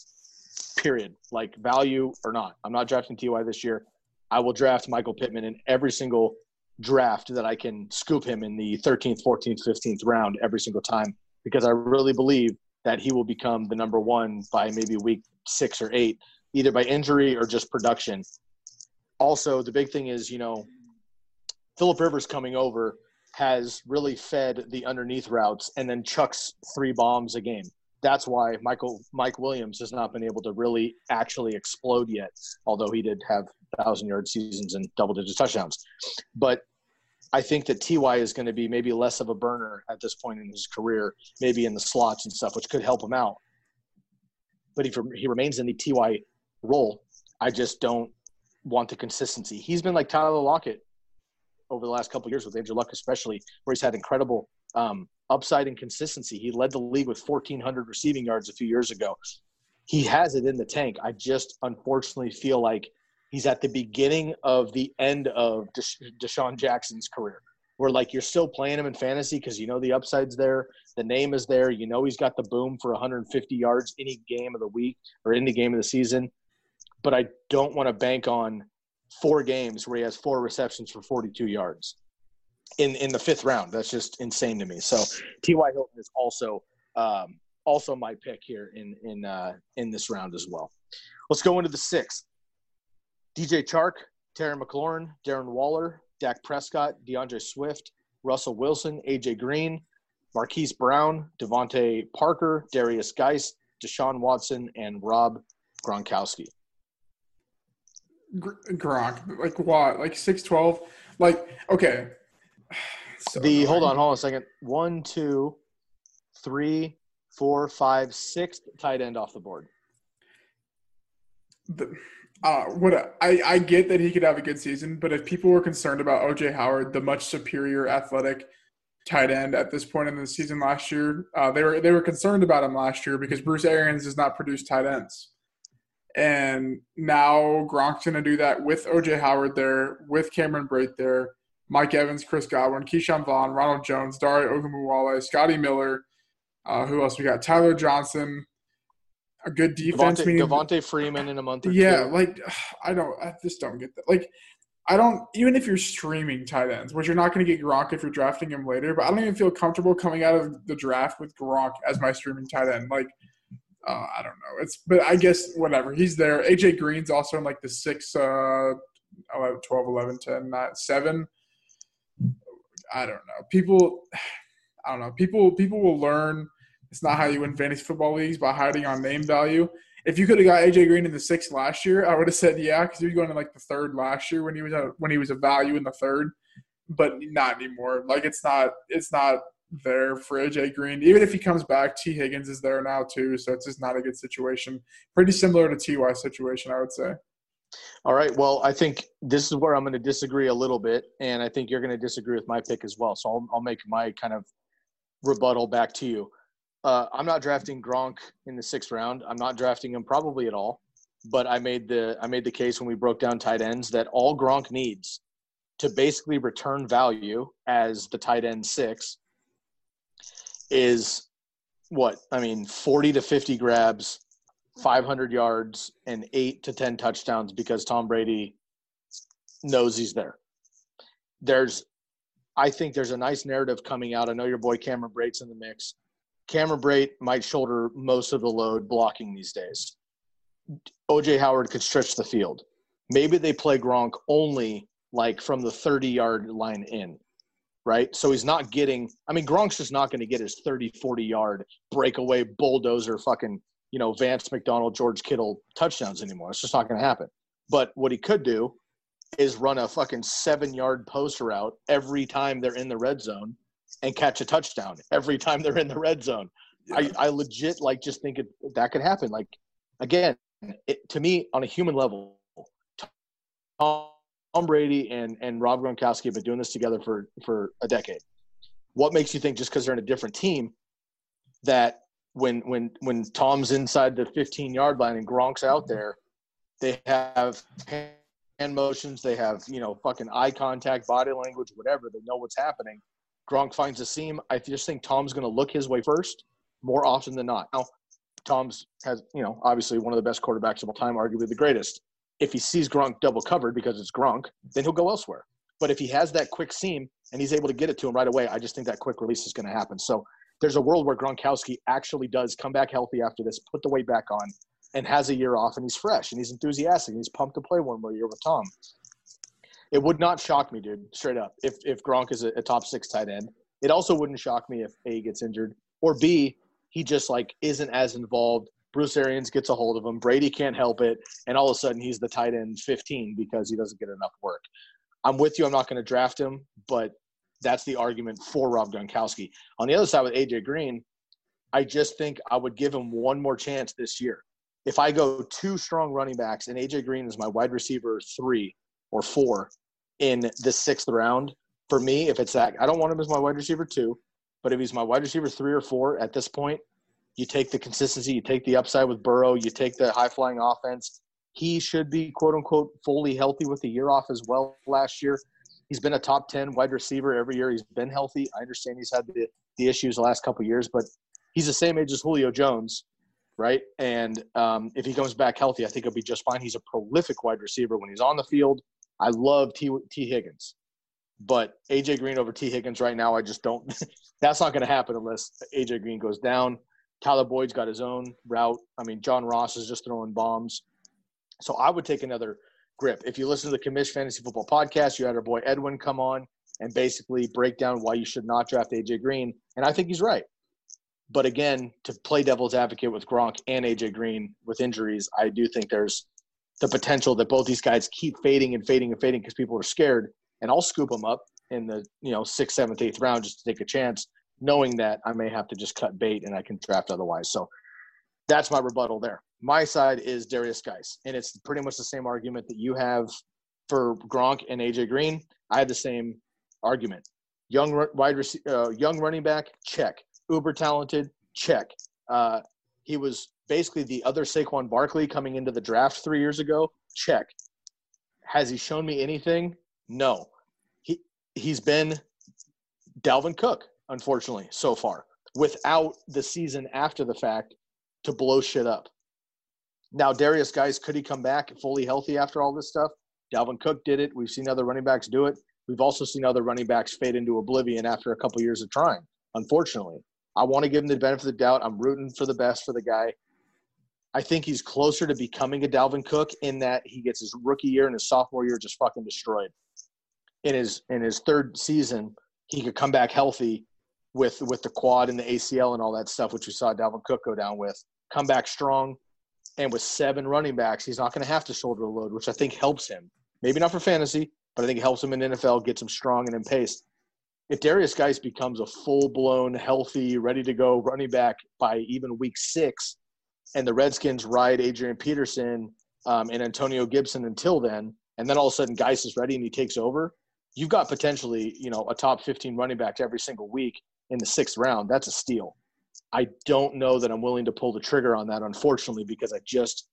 S1: Period. Like value or not, I'm not drafting Ty this year. I will draft Michael Pittman in every single draft that I can scoop him in the 13th, 14th, 15th round every single time because I really believe that he will become the number one by maybe week six or eight, either by injury or just production. Also, the big thing is, you know, Philip Rivers coming over has really fed the underneath routes and then chucks three bombs a game. that's why Michael Mike Williams has not been able to really actually explode yet, although he did have thousand yard seasons and double digit touchdowns. But I think that Ty is going to be maybe less of a burner at this point in his career, maybe in the slots and stuff, which could help him out. But if he remains in the Ty role, I just don't want the consistency. He's been like Tyler Lockett over the last couple years with Andrew Luck, especially where he's had incredible um, upside and consistency. He led the league with 1,400 receiving yards a few years ago. He has it in the tank. I just unfortunately feel like he's at the beginning of the end of Desha- DeSean Jackson's career, where like you're still playing him in fantasy because you know the upside's there, the name is there, you know he's got the boom for 150 yards any game of the week or any game of the season, but I don't want to bank on four games where he has four receptions for 42 yards in in the fifth round. That's just insane to me. So T.Y. Hilton is also um, also my pick here in in uh, in this round as well. Let's go into the sixth. DJ Chark, Terry McLaurin, Darren Waller, Dak Prescott, D'Andre Swift, Russell Wilson, AJ Green, Marquise Brown, DeVante Parker, Derrius Guice, Deshaun Watson, and Rob Gronkowski.
S2: Gronk, like what? Like six twelve? Like okay.
S1: So the annoying. hold on, hold on a second. One, two, three, four, five, six tight end off the board.
S2: The, uh, what I, I get that he could have a good season, but if people were concerned about OJ Howard, the much superior athletic tight end at this point in the season last year, uh, they were they were concerned about him last year because Bruce Arians does not produce tight ends, and now Gronk's going to do that with OJ Howard there, with Cameron Brate there, Mike Evans, Chris Godwin, Ke'Shawn Vaughn, Ronald Jones, Dare Ogunbowale, Scotty Miller. Uh, who else we got? Tyler Johnson a good defense.
S1: Devonta, meaning, Devonta Freeman in a month.
S2: yeah, two. like I don't, I just don't get that. Like I don't, even if you're streaming tight ends, which you're not going to get Gronk if you're drafting him later, but I don't even feel comfortable coming out of the draft with Gronk as my streaming tight end. Like uh, I don't know. It's but I guess whatever. He's there. AJ Green's also in like the six, uh, 11, 12, 11, 10, not seven. I don't know. People, I don't know. People, people will learn it's not how you win fantasy football leagues by hiding on name value. If you could have got AJ Green in the sixth last year, I would have said yeah, because he was going to like the third last year when he was a, when he was a value in the third, but not anymore. Like it's not it's not there for AJ Green. Even if he comes back, Tee Higgins is there now too, so it's just not a good situation. Pretty similar to Ty situation, I would say.
S1: All right. Well, I think this is where I'm going to disagree a little bit, and I think you're going to disagree with my pick as well. So I'll, I'll make my kind of rebuttal back to you. Uh, I'm not drafting Gronk in the sixth round. I'm not drafting him probably at all. But I made the I made the case when we broke down tight ends that all Gronk needs to basically return value as the tight end six is what I mean, 40 to 50 grabs, 500 yards, and eight to 10 touchdowns because Tom Brady knows he's there. There's, I think there's a nice narrative coming out. I know your boy Cameron Brate's in the mix. Cameron Brate might shoulder most of the load blocking these days. OJ Howard could stretch the field. Maybe they play Gronk only like from the 30 yard line in, right? So he's not getting, I mean, Gronk's just not going to get his 30, 40 yard breakaway bulldozer fucking, you know, Vance McDonald, George Kittle touchdowns anymore. It's just not going to happen. But what he could do is run a fucking seven yard post route every time they're in the red zone and catch a touchdown every time they're in the red zone. Yeah. I, I legit like just think it, that could happen. Like again, it, to me on a human level, Tom, Tom Brady and and Rob Gronkowski have been doing this together for for a decade. What makes you think just because they're in a different team that when when when Tom's inside the 15 yard line and Gronk's out there, they have hand motions, they have you know fucking eye contact, body language, whatever. They know what's happening Gronk finds a seam. I just think Tom's going to look his way first more often than not. Now, Tom's has, you know, obviously one of the best quarterbacks of all time, arguably the greatest. If he sees Gronk double covered because it's Gronk, then he'll go elsewhere. But if he has that quick seam and he's able to get it to him right away, I just think that quick release is going to happen. So there's a world where Gronkowski actually does come back healthy after this, put the weight back on, and has a year off, and he's fresh and he's enthusiastic and he's pumped to play one more year with Tom. It would not shock me, dude, straight up, if if Gronk is a, a top six tight end. It also wouldn't shock me if A gets injured or B he just like isn't as involved. Bruce Arians gets a hold of him. Brady can't help it, and all of a sudden he's the tight end 15 because he doesn't get enough work. I'm with you. I'm not going to draft him, but that's the argument for Rob Gronkowski. On the other side with AJ Green, I just think I would give him one more chance this year. If I go two strong running backs and AJ Green is my wide receiver three or four in the sixth round, for me, if it's that, I don't want him as my wide receiver two, but if he's my wide receiver three or four at this point, you take the consistency, you take the upside with Burrow, you take the high flying offense. He should be quote unquote fully healthy with the year off as well last year. He's been a top 10 wide receiver every year. He's been healthy. I understand he's had the, the issues the last couple years, but he's the same age as Julio Jones, right? And um, if he comes back healthy, I think he'll be just fine. He's a prolific wide receiver when he's on the field. I love T, Tee Higgins, but AJ Green over Tee Higgins right now, I just don't. that's not going to happen unless AJ Green goes down. Tyler Boyd's got his own route. I mean, John Ross is just throwing bombs. So I would take another grip. If you listen to the Commish Fantasy Football podcast, you had our boy Edwin come on and basically break down why you should not draft AJ Green. And I think he's right. But again, to play devil's advocate with Gronk and AJ Green with injuries, I do think there's the potential that both these guys keep fading and fading and fading because people are scared. And I'll scoop them up in the you know sixth, seventh, eighth round just to take a chance, knowing that I may have to just cut bait and I can draft otherwise. So that's my rebuttal there. My side is Derrius Guice, and it's pretty much the same argument that you have for Gronk and AJ Green. I have the same argument. Young wide uh, young running back, check uber talented, check. Uh, he was basically the other Saquon Barkley coming into the draft three years ago, check. Has he shown me anything? No. He he's been Dalvin Cook, unfortunately, so far, without the season after the fact to blow shit up. Now, Derrius, Guice, could he come back fully healthy after all this stuff? Dalvin Cook did it. We've seen other running backs do it. We've also seen other running backs fade into oblivion after a couple years of trying, unfortunately. I want to give him the benefit of the doubt. I'm rooting for the best for the guy. I think he's closer to becoming a Dalvin Cook in that he gets his rookie year and his sophomore year just fucking destroyed. In his in his third season, he could come back healthy with with the quad and the ACL and all that stuff, which we saw Dalvin Cook go down with. Come back strong, and with seven running backs, he's not going to have to shoulder a load, which I think helps him. Maybe not for fantasy, but I think it helps him in NFL, gets him strong and in pace if Derrius Guice becomes a full blown, healthy, ready to go running back by even week six, and the Redskins ride Adrian Peterson um, and Antonio Gibson until then, and then all of a sudden Guice is ready and he takes over, you've got potentially, you know, a top 15 running back every single week in the sixth round. That's a steal. I don't know that I'm willing to pull the trigger on that, unfortunately, because I just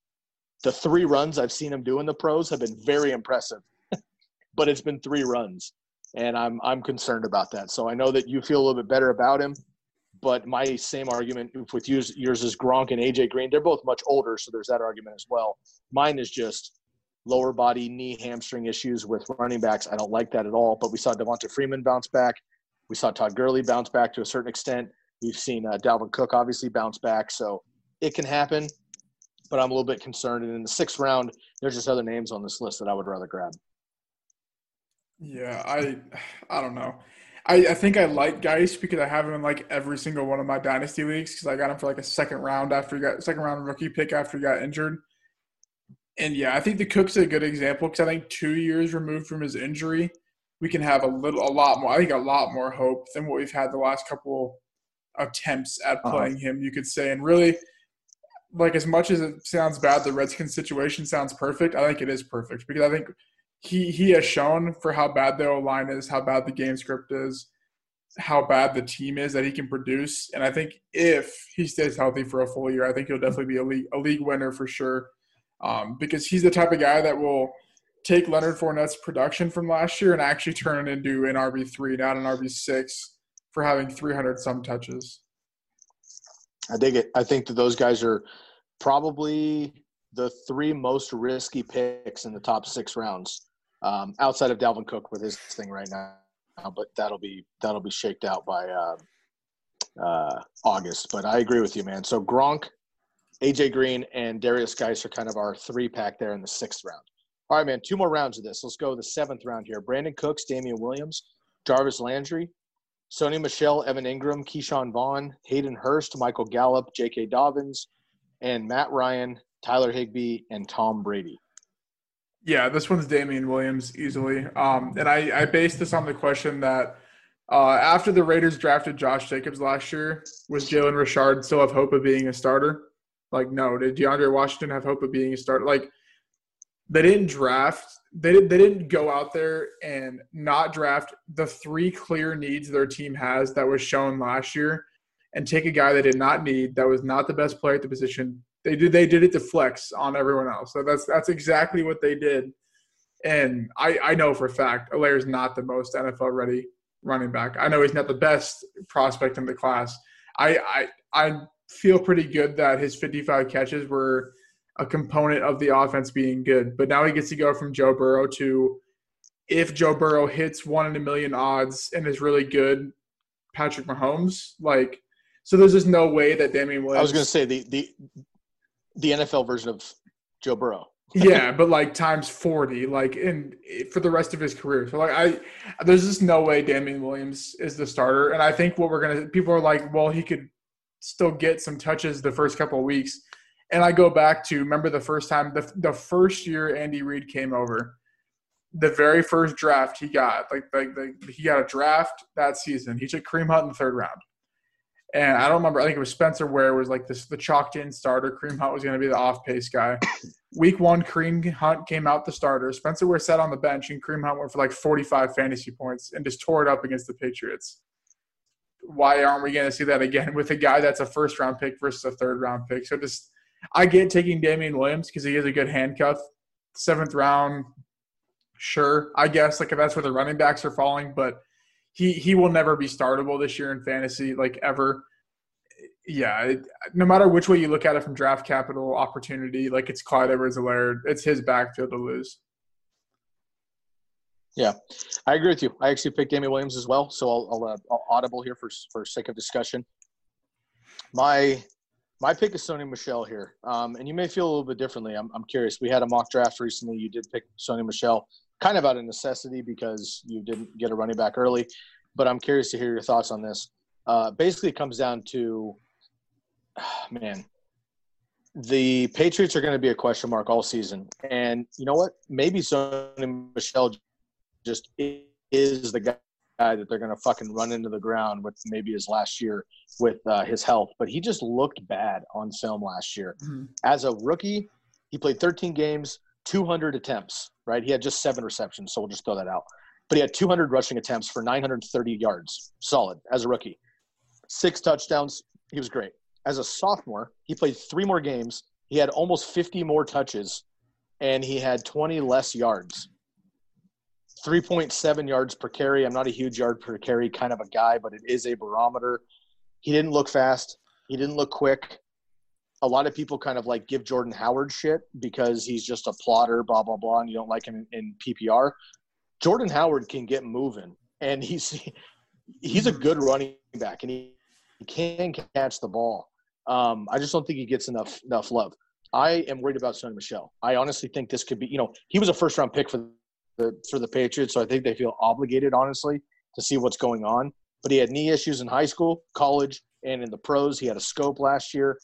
S1: the three runs I've seen him do in the pros have been very impressive. but it's been three runs and I'm I'm concerned about that. So I know that you feel a little bit better about him, but my same argument with yours, yours is Gronk and AJ Green. They're both much older, so there's that argument as well. Mine is just lower body, knee, hamstring issues with running backs. I don't like that at all. But we saw Devonta Freeman bounce back. We saw Todd Gurley bounce back to a certain extent. We've seen uh, Dalvin Cook obviously bounce back, so it can happen. But I'm a little bit concerned. And in the sixth round, there's just other names on this list that I would rather grab.
S2: Yeah, I I don't know. I, I think I like Guice because I have him in like every single one of my dynasty leagues because I got him for like a second round after he got second round rookie pick after he got injured. And yeah, I think the Cook's a good example because I think two years removed from his injury, we can have a little, a lot more. I think a lot more hope than what we've had the last couple attempts at uh-huh. playing uh-huh. him. You could say, and really, like as much as it sounds bad, the Redskins situation sounds perfect. I think it is perfect because I think he he has shown for how bad the O line is, how bad the game script is, how bad the team is that he can produce. And I think if he stays healthy for a full year, I think he'll definitely be a league a league winner for sure. Um, because he's the type of guy that will take Leonard Fournette's production from last year and actually turn it into an RB three, not an RB six, for having three hundred some touches.
S1: I dig it. I think that those guys are probably the three most risky picks in the top six rounds um, outside of Dalvin Cook with his thing right now. But that'll be that'll be shaked out by uh, uh, August. But I agree with you, man. So Gronk, AJ Green, and Derrius Guice are kind of our three pack there in the sixth round. All right, man. Two more rounds of this. Let's go the seventh round here. Brandin Cooks, Damien Williams, Jarvis Landry, Sony Michel, Evan Ingram, Ke'Shawn Vaughn, Hayden Hurst, Michael Gallup, J.K. Dobbins, and Matt Ryan, Tyler Higbee, and Tom Brady.
S2: Yeah, this one's Damien Williams easily. Um, and I, I based this on the question that uh, after the Raiders drafted Josh Jacobs last year, was Jalen Richard still have hope of being a starter? Like, no. Did DeAndre Washington have hope of being a starter? Like, they didn't draft. They didn't, they didn't go out there and not draft the three clear needs their team has that was shown last year, and take a guy they did not need that was not the best player at the position. They did they did it to flex on everyone else. So that's that's exactly what they did. And I, I know for a fact is not the most NFL ready running back. I know he's not the best prospect in the class. I I, I feel pretty good that his 55 catches were a component of the offense being good. But now he gets to go from Joe Burrow to if Joe Burrow hits one in a million odds and is really good, Patrick Mahomes. Like, so there's just no way that Damien Williams.
S1: I was going to say the the the NFL version of Joe Burrow.
S2: yeah, but like times forty, like in for the rest of his career. So like I, there's just no way Damien Williams is the starter. And I think what we're gonna people are like, well, he could still get some touches the first couple of weeks. And I go back to remember the first time the the first year Andy Reid came over, the very first draft he got, like like, like he got a draft that season. He took Kareem Hunt in the third round. And I don't remember. I think it was Spencer Ware was like this the chalked in starter. Kareem Hunt was going to be the off pace guy. Week one, Kareem Hunt came out the starter. Spencer Ware sat on the bench, and Kareem Hunt went for like 45 fantasy points and just tore it up against the Patriots. Why aren't we going to see that again with a guy that's a first round pick versus a third round pick? So just I get taking Damien Williams because he is a good handcuff. Seventh round, sure, I guess like if that's where the running backs are falling, but he he will never be startable this year in fantasy, like ever. Yeah, it, no matter which way you look at it from draft capital opportunity, like it's Clyde Edwards-Helaire, it's his backfield to lose.
S1: Yeah, I agree with you. I actually picked Damien Williams as well, so I'll, I'll, uh, I'll audible here for for sake of discussion. My my pick is Sony Michel here, um, and you may feel a little bit differently. I'm, I'm curious. We had a mock draft recently. You did pick Sony Michel, kind of out of necessity because you didn't get a running back early. But I'm curious to hear your thoughts on this. Uh, basically, it comes down to, man, the Patriots are going to be a question mark all season, and you know what? Maybe Sony Michel just is the guy guy that they're going to fucking run into the ground with maybe his last year with uh, his health. But he just looked bad on film last year. Mm-hmm. As a rookie, he played 13 games, 200 attempts, right? He had just seven receptions, so we'll just throw that out. But he had 200 rushing attempts for 930 yards, solid as a rookie. Six touchdowns. He was great. As a sophomore, he played three more games. He had almost 50 more touches, and he had 20 less yards. 3.7 yards per carry. I'm not a huge yard per carry kind of a guy, but it is a barometer. He didn't look fast. He didn't look quick. A lot of people kind of like give Jordan Howard shit because he's just a plotter, blah, blah, blah, and you don't like him in PPR. Jordan Howard can get moving, and he's he's a good running back, and he, he can catch the ball. Um, I just don't think he gets enough enough love. I am worried about Sony Michel. I honestly think this could be, you know, he was a first round pick for for the Patriots. So I think they feel obligated, honestly, to see what's going on. But he had knee issues in high school, college, and in the pros. He had a scope last year.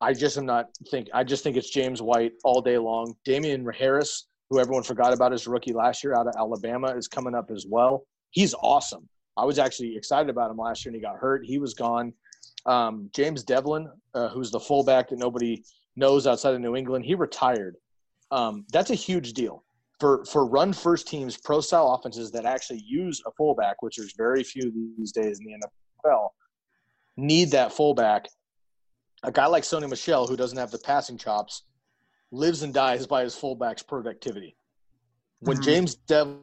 S1: I just am not think. I just think it's James White all day long. Damien Harris, who everyone forgot about as rookie last year out of Alabama, is coming up as well. He's awesome. I was actually excited about him last year, and he got hurt. He was gone. Um, James Develin, uh, who's the fullback that nobody knows outside of New England, he retired. Um, that's a huge deal for for run first teams, pro style offenses that actually use a fullback, which there's very few these days in the NFL, need that fullback. A guy like Sony Michel, who doesn't have the passing chops, lives and dies by his fullback's productivity. When mm-hmm. James Develin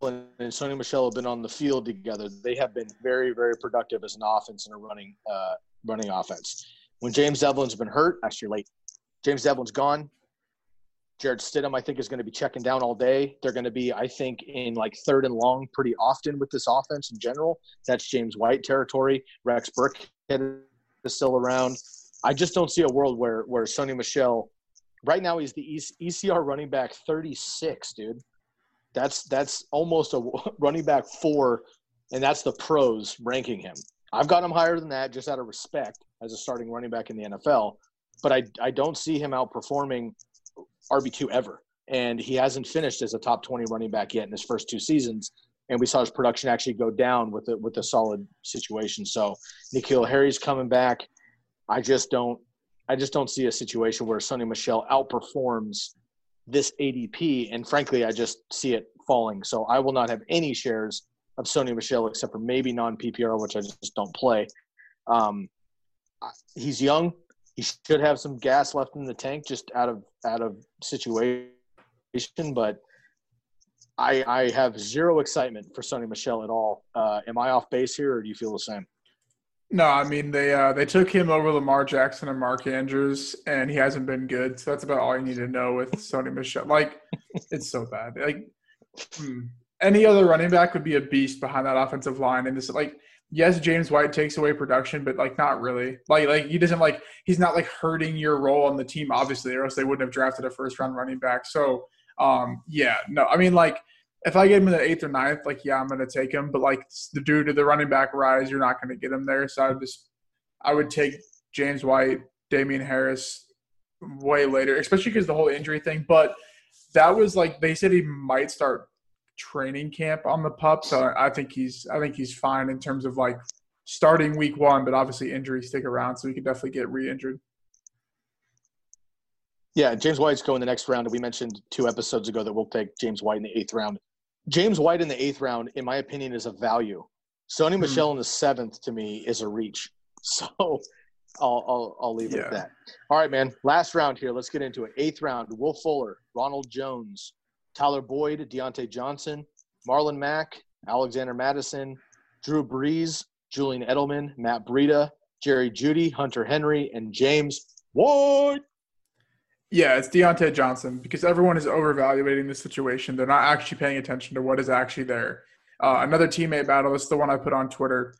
S1: and Sony Michel have been on the field together, they have been very, very productive as an offense and a running uh, running offense. When James Develin's been hurt, actually late. James Develin's gone. Jarrett Stidham, I think, is going to be checking down all day. They're going to be, I think, in like third and long pretty often with this offense in general. That's James White territory. Rex Burkhead is still around. I just don't see a world where where Sony Michel, right now he's the ECR running back 36, dude. That's that's almost a running back four and that's the pros ranking him. I've got him higher than that just out of respect as a starting running back in the NFL, but I I don't see him outperforming RB two ever, and he hasn't finished as a top twenty running back yet in his first two seasons. And we saw his production actually go down with a, with a solid situation. So N'Keal Harry's coming back. I just don't I just don't see a situation where Sony Michel outperforms this ADP, and frankly, I just see it falling. So I will not have any shares of Sony Michel except for maybe non PPR, which I just don't play. Um, he's young. He should have some gas left in the tank, just out of out of situation. But I, I have zero excitement for Sony Michel at all. Uh, am I off base here, or do you feel the same?
S2: No, I mean they uh, they took him over Lamar Jackson and Mark Andrews, and he hasn't been good. So that's about all you need to know with Sony Michel. Like, it's so bad. Like, hmm. any other running back would be a beast behind that offensive line. And this, like, yes, James White takes away production, but like, not really. Like, like he doesn't like he's not like hurting your role on the team, obviously, or else they wouldn't have drafted a first round running back. So, um, yeah, no, I mean like if I get him in the eighth or ninth, like yeah, I'm gonna take him. But like the due to the running back rise, you're not gonna get him there. So I would just I would take James White, Damien Harris way later, especially because the whole injury thing. But that was like they said he might start training camp on the pup. So I think he's I think he's fine in terms of like starting week one, but obviously injuries stick around, so he could definitely get re-injured.
S1: Yeah, James White's going the next round. We mentioned two episodes ago that we'll take James White in the eighth round. James White in the eighth round, in my opinion, is a value. Sony hmm. Michel in the seventh to me is a reach. So I'll I'll, I'll leave it yeah. at that. All right, man. Last round here. Let's get into it. Eighth round: Will Fuller, Ronald Jones, Tyler Boyd, Diontae Johnson, Marlon Mack, Alexander Mattison, Drew Brees, Julian Edelman, Matt Breida, Jerry Jeudy, Hunter Henry, and James Ward.
S2: Yeah, it's Diontae Johnson because everyone is overvaluating the situation. They're not actually paying attention to what is actually there. Uh, another teammate battle. This is the one I put on Twitter.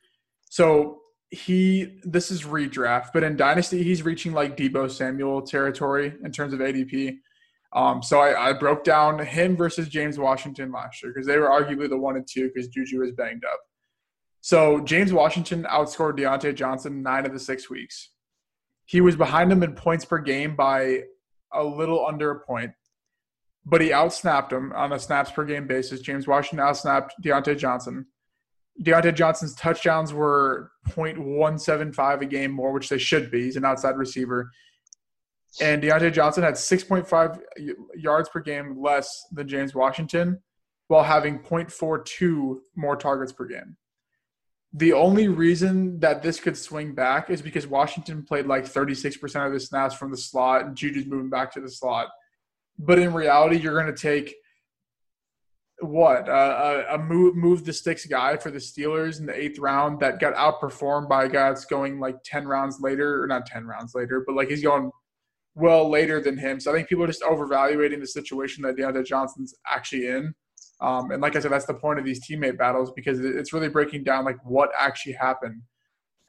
S2: So he, this is redraft, but in Dynasty, he's reaching like Deebo Samuel territory in terms of ADP. Um, so I, I, broke down him versus James Washington last year because they were arguably the one and two because Juju was banged up. So James Washington outscored Diontae Johnson nine of the six weeks. He was behind him in points per game by a little under a point, but he outsnapped him on a snaps per game basis. James Washington outsnapped Diontae Johnson. Diontae Johnson's touchdowns were 0.175 a game more, which they should be. He's an outside receiver. And Diontae Johnson had 6.5 yards per game less than James Washington while having 0.42 more targets per game. The only reason that this could swing back is because Washington played like 36% of the snaps from the slot and Juju's moving back to the slot. But in reality, you're going to take what a, move move the sticks guy for the Steelers in the eighth round that got outperformed by a guy that's going like 10 rounds later, or not 10 rounds later, but like he's going well later than him. So I think people are just overvaluating the situation that Diontae Johnson's actually in. Um, and like I said, that's the point of these teammate battles because it's really breaking down like what actually happened.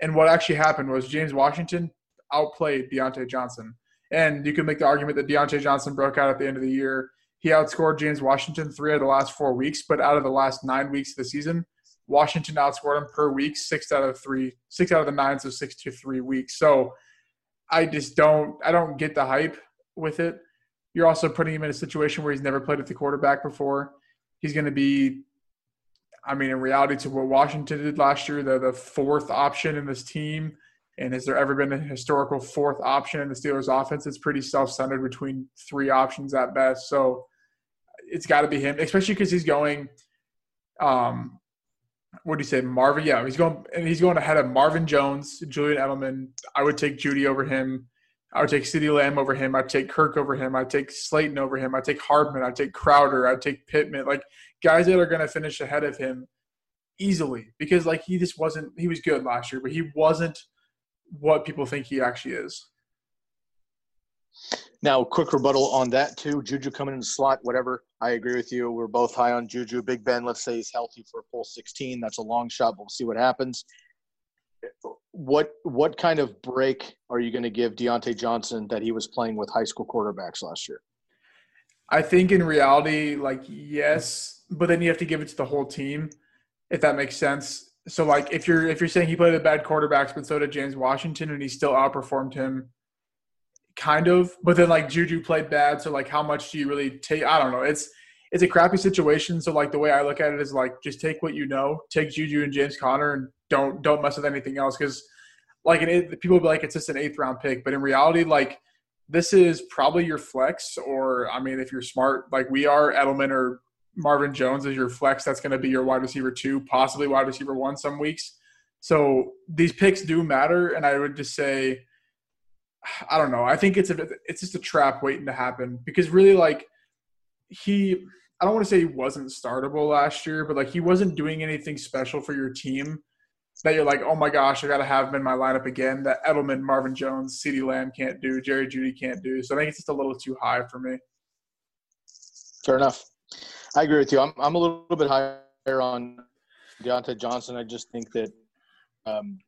S2: And what actually happened was James Washington outplayed Diontae Johnson. And you can make the argument that Diontae Johnson broke out at the end of the year. He outscored James Washington three out of the last four weeks, but out of the last nine weeks of the season, Washington outscored him per week six out of three, six out of the nine, so six to three weeks. So I just don't, I don't get the hype with it. You're also putting him in a situation where he's never played at the quarterback before he's going to be, I mean, in reality, to what Washington did last year, the the fourth option in this team. And has there ever been a historical fourth option in the Steelers' offense? It's pretty self-centered between three options at best. So it's got to be him, especially because he's going. Um, what do you say, Marvin? Yeah, he's going and he's going ahead of Marvin Jones, Julian Edelman. I would take Jeudy over him. I would take CeeDee Lamb over him. I'd take Kirk over him. I'd take Slayton over him. I'd take Hardman. I'd take Crowder. I'd take Pittman. Like guys that are going to finish ahead of him easily because like he just wasn't. He was good last year, but he wasn't what people think he actually is.
S1: Now, quick rebuttal on that too. Juju coming in the slot, whatever. I agree with you. We're both high on Juju. Big Ben, let's say he's healthy for a full 16. That's a long shot, but we'll see what happens what what kind of break are you going to give Diontae Johnson that he was playing with high school quarterbacks last year?
S2: I think in reality, like yes, but then you have to give it to the whole team. if that makes sense. So like if you're if you're saying he played a bad quarterbacks, but so did James Washington, and he still outperformed him, kind of. But then like Juju played bad, so like how much do you really take? I don't know. It's it's a crappy situation. So like the way I look at it is like just take what you know, take Juju and James Conner, and don't don't mess with anything else because like an people be like it's just an eighth round pick, but in reality, like this is probably your flex, or I mean, if you're smart like we are, Edelman or Marvin Jones is your flex. That's going to be your wide receiver two, possibly wide receiver one some weeks. So these picks do matter, and I would just say, I don't know. I think it's a it's just a trap waiting to happen because really like he. I don't want to say he wasn't startable last year, but like he wasn't doing anything special for your team that you're like, oh my gosh, I got to have him in my lineup again. That Edelman, Marvin Jones, CeeDee Lamb can't do, Jerry Jeudy can't do. So I think it's just a little too high for me.
S1: Fair enough. I agree with you. I'm I'm a little bit higher on Diontae Johnson. I just think that um,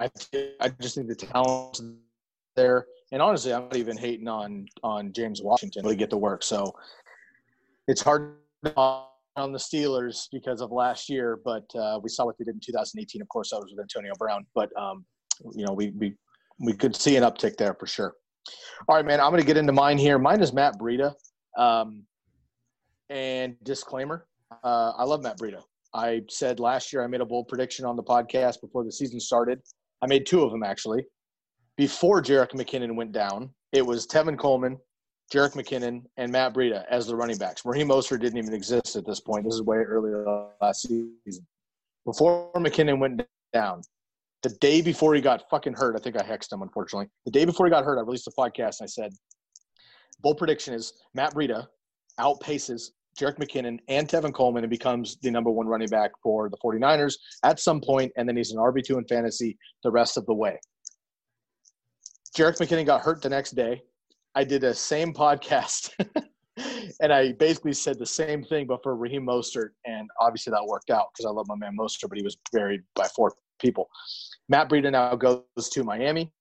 S1: I I just think the talent there, and honestly, I'm not even hating on on James Washington to get to work. So it's hard on the Steelers because of last year, but uh, we saw what they did in 2018. Of course, that was with Antonio Brown, but um, you know we we we could see an uptick there for sure. All right, man. I'm going to get into mine here. Mine is Matt Breida. Um, and disclaimer, uh, I love Matt Breida. I said last year I made a bold prediction on the podcast before the season started. I made two of them actually. Before Jerick McKinnon went down, it was Tevin Coleman, Jerick McKinnon, and Matt Breida as the running backs. Raheem Mostert didn't even exist at this point. This is way earlier last season. Before McKinnon went down, the day before he got fucking hurt, I think I hexed him, unfortunately. The day before he got hurt, I released a podcast and I said, bold prediction is Matt Breida outpaces Jerick McKinnon and Tevin Coleman and becomes the number one running back for the 49ers at some point, and then he's an RB2 in fantasy the rest of the way. Jerick McKinnon got hurt the next day. I did a same podcast, and I basically said the same thing, but for Raheem Mostert, and obviously that worked out because I love my man Mostert, but he was buried by four people. Matt Breida now goes to Miami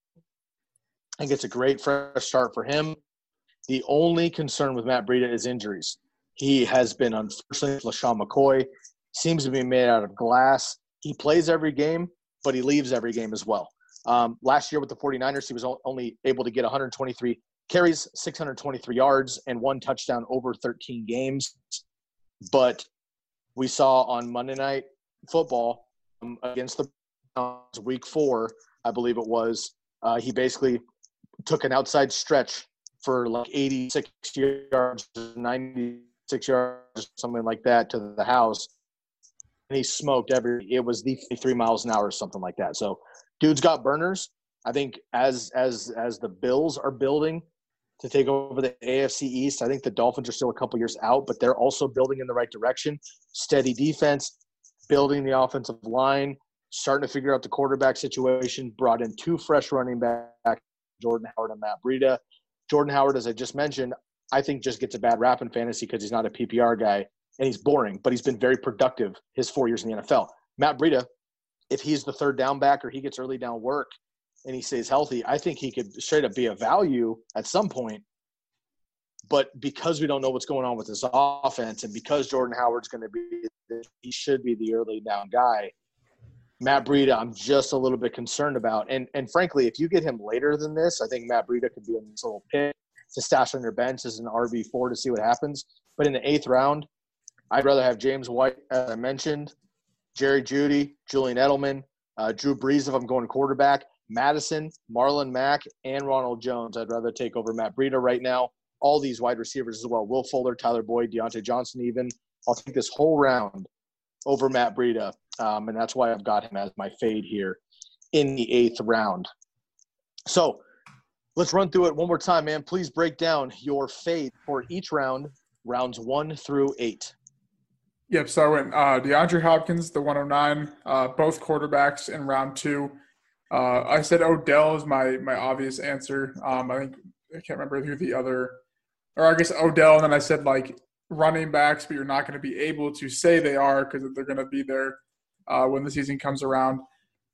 S1: and gets a great fresh start for him. The only concern with Matt Breida is injuries. He has been, unfortunately, LeSean McCoy seems to be made out of glass. He plays every game, but he leaves every game as well. Um, last year with the 49ers, he was only able to get 123 carries, 623 yards, and one touchdown over 13 games. But we saw on Monday Night Football um, against the Browns, week four, I believe it was, uh, he basically took an outside stretch for like 86 yards, 96 yards, something like that to the house. And he smoked every, it was the three miles an hour or something like that. So dude's got burners. I think as, as, as the Bills are building to take over the AFC East, I think the Dolphins are still a couple years out, but they're also building in the right direction. Steady defense, building the offensive line, starting to figure out the quarterback situation, brought in two fresh running back, Jordan Howard and Matt Breida. Jordan Howard, as I just mentioned, I think just gets a bad rap in fantasy because he's not a PPR guy and he's boring, but he's been very productive his four years in the NFL. Matt Breida, if he's the third down back or he gets early down work and he stays healthy, I think he could straight up be a value at some point. But because we don't know what's going on with this offense and because Jordan Howard's going to be, he should be the early down guy. Matt Breida, I'm just a little bit concerned about. And and frankly, if you get him later than this, I think Matt Breida could be a nice little pick to stash on your bench as an RB four to see what happens. But in the eighth round, I'd rather have James White, as I mentioned, Jerry Jeudy, Julian Edelman, uh, Drew Brees if I'm going quarterback, Mattison, Marlon Mack, and Ronald Jones. I'd rather take over Matt Breida right now. All these wide receivers as well. Will Fuller, Tyler Boyd, Diontae Johnson, even. I'll take this whole round over Matt Breida um, and that's why I've got him as my fade here in the eighth round. So let's run through it one more time, man. Please break down your fade for each round, rounds one through eight.
S2: Yep. So I went uh, DeAndre Hopkins, the 109, uh, both quarterbacks in round two. Uh, I said Odell is my my obvious answer. Um, I think I can't remember who the other, or I guess Odell, and then I said like running backs, but you're not going to be able to say they are because they're going to be there uh, when the season comes around.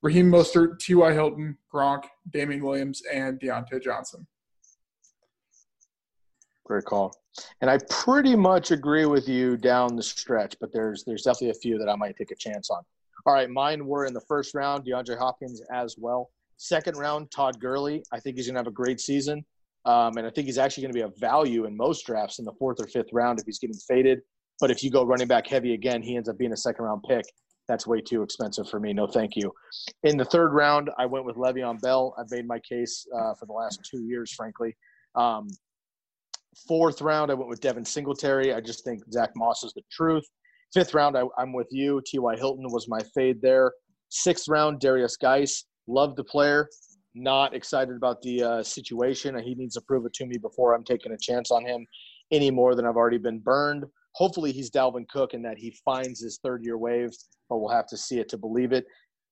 S2: Raheem Mostert, T.Y. Hilton, Gronk, Damien Williams, and Diontae Johnson.
S1: Great call. And I pretty much agree with you down the stretch, but there's there's definitely a few that I might take a chance on. All right, mine were in the first round, DeAndre Hopkins as well. Second round, Todd Gurley. I think he's going to have a great season. Um, and I think he's actually going to be a value in most drafts in the fourth or fifth round if he's getting faded. But if you go running back heavy again, he ends up being a second round pick. That's way too expensive for me. No, thank you. In the third round, I went with Le'Veon Bell. I've made my case uh, for the last two years, frankly. Um, fourth round, I went with Devin Singletary. I just think Zach Moss is the truth. Fifth round, I, am with you. T.Y. Hilton was my fade there. Sixth round, Derrius Guice. Love the player. Not excited about the uh, situation. He needs to prove it to me before I'm taking a chance on him any more than I've already been burned. Hopefully, he's Dalvin Cook and that he finds his third year wave, but we'll have to see it to believe it.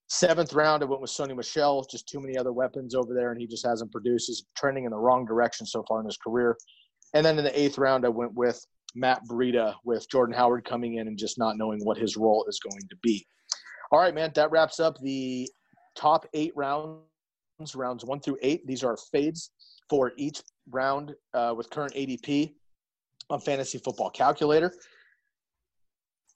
S1: Seventh round, I went with Sony Michel. Just too many other weapons over there, and he just hasn't produced. He's trending in the wrong direction so far in his career. And then in the eighth round, I went with Matt Breida, with Jordan Howard coming in and just not knowing what his role is going to be. All right, man, that wraps up the top eight rounds, rounds one through eight. These are fades for each round uh, with current ADP on Fantasy Football Calculator.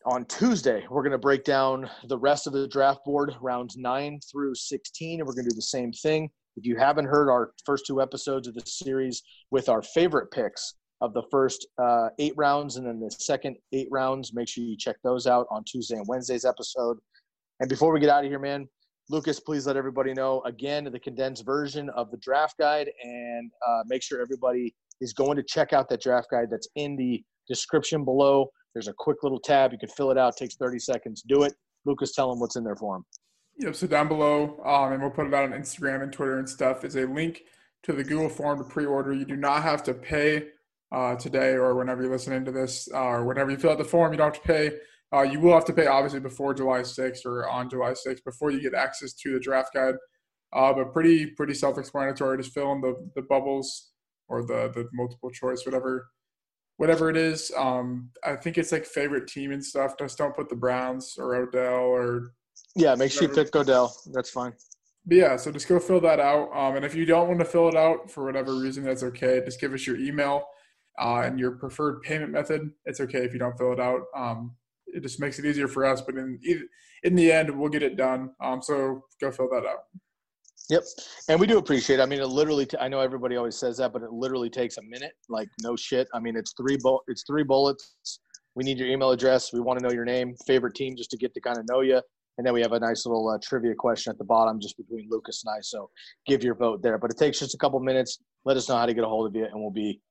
S1: On Tuesday, we're going to break down the rest of the draft board, rounds nine through 16, and we're going to do the same thing. If you haven't heard our first two episodes of the series with our favorite picks of the first uh, eight rounds and then the second eight rounds, make sure you check those out on Tuesday and Wednesday's episode. And before we get out of here, man, Lukas, please let everybody know again the condensed version of the draft guide and uh, make sure everybody is going to check out that draft guide that's in the description below. There's a quick little tab. You can fill it out. Takes 30 seconds. Do it. Lukas, tell them what's in there for them.
S2: Yep. So down below, um, and we'll put it out on Instagram and Twitter and stuff, is a link to the Google form to pre-order. You do not have to pay uh, today or whenever you're listening to this uh, or whenever you fill out the form. You don't have to pay. Uh, you will have to pay obviously before July 6th or on July 6th before you get access to the draft guide. Uh, but pretty pretty self-explanatory. Just fill in the the bubbles or the the multiple choice, whatever whatever it is. Um, I think it's like favorite team and stuff. Just don't put the Browns or Odell or
S1: yeah. Make sure you pick Odell. That's fine.
S2: But yeah, so just go fill that out. Um, and if you don't want to fill it out for whatever reason, that's okay. Just give us your email uh, and your preferred payment method. It's okay if you don't fill it out. Um, it just makes it easier for us. But in in the end, we'll get it done. Um, so go fill that out.
S1: Yep, and we do appreciate. It. I mean, it literally. T- I know everybody always says that, but it literally takes a minute. Like no shit. I mean, it's three bu- It's three bullets. We need your email address. We want to know your name, favorite team, just to get to kind of know you. And then we have a nice little uh, trivia question at the bottom, just between Lukas and I. So give your vote there. But it takes just a couple minutes. Let us know how to get a hold of you, and we'll be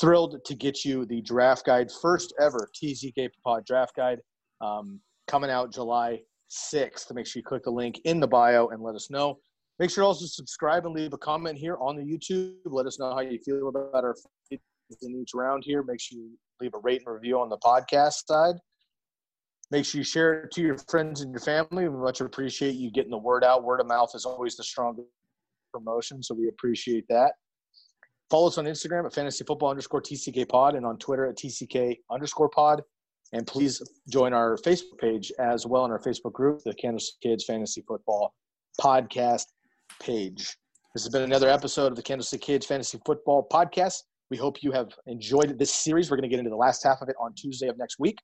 S1: thrilled to get you the draft guide, first ever TCK Pod draft guide, um, coming out July 6th. To make sure you click the link in the bio and let us know. Make sure also subscribe and leave a comment here on the YouTube. Let us know how you feel about our in each round here. Make sure you leave a rate and review on the podcast side. Make sure you share it to your friends and your family. We much appreciate you getting the word out. Word of mouth is always the strongest promotion, so we appreciate that. Follow us on Instagram at fantasy football underscore TCK pod and on Twitter at TCK underscore pod. And please join our Facebook page as well in our Facebook group, the Candlestick Kids Fantasy Football Podcast page. This has been another episode of the Candlestick Kids Fantasy Football Podcast. We hope you have enjoyed this series. We're going to get into the last half of it on Tuesday of next week.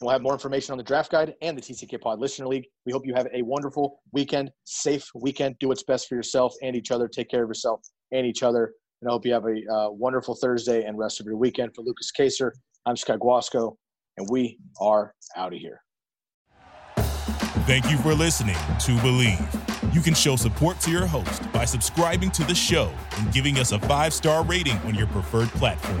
S1: We'll have more information on the draft guide and the TCK Pod Listener League. We hope you have a wonderful weekend, safe weekend. Do what's best for yourself and each other. Take care of yourself and each other. And I hope you have a uh, wonderful Thursday and rest of your weekend. For Lukas Kacer, I'm Scott Guasco, and we are out of here.
S3: Thank you for listening to Bleav. You can show support to your host by subscribing to the show and giving us a five star rating on your preferred platform.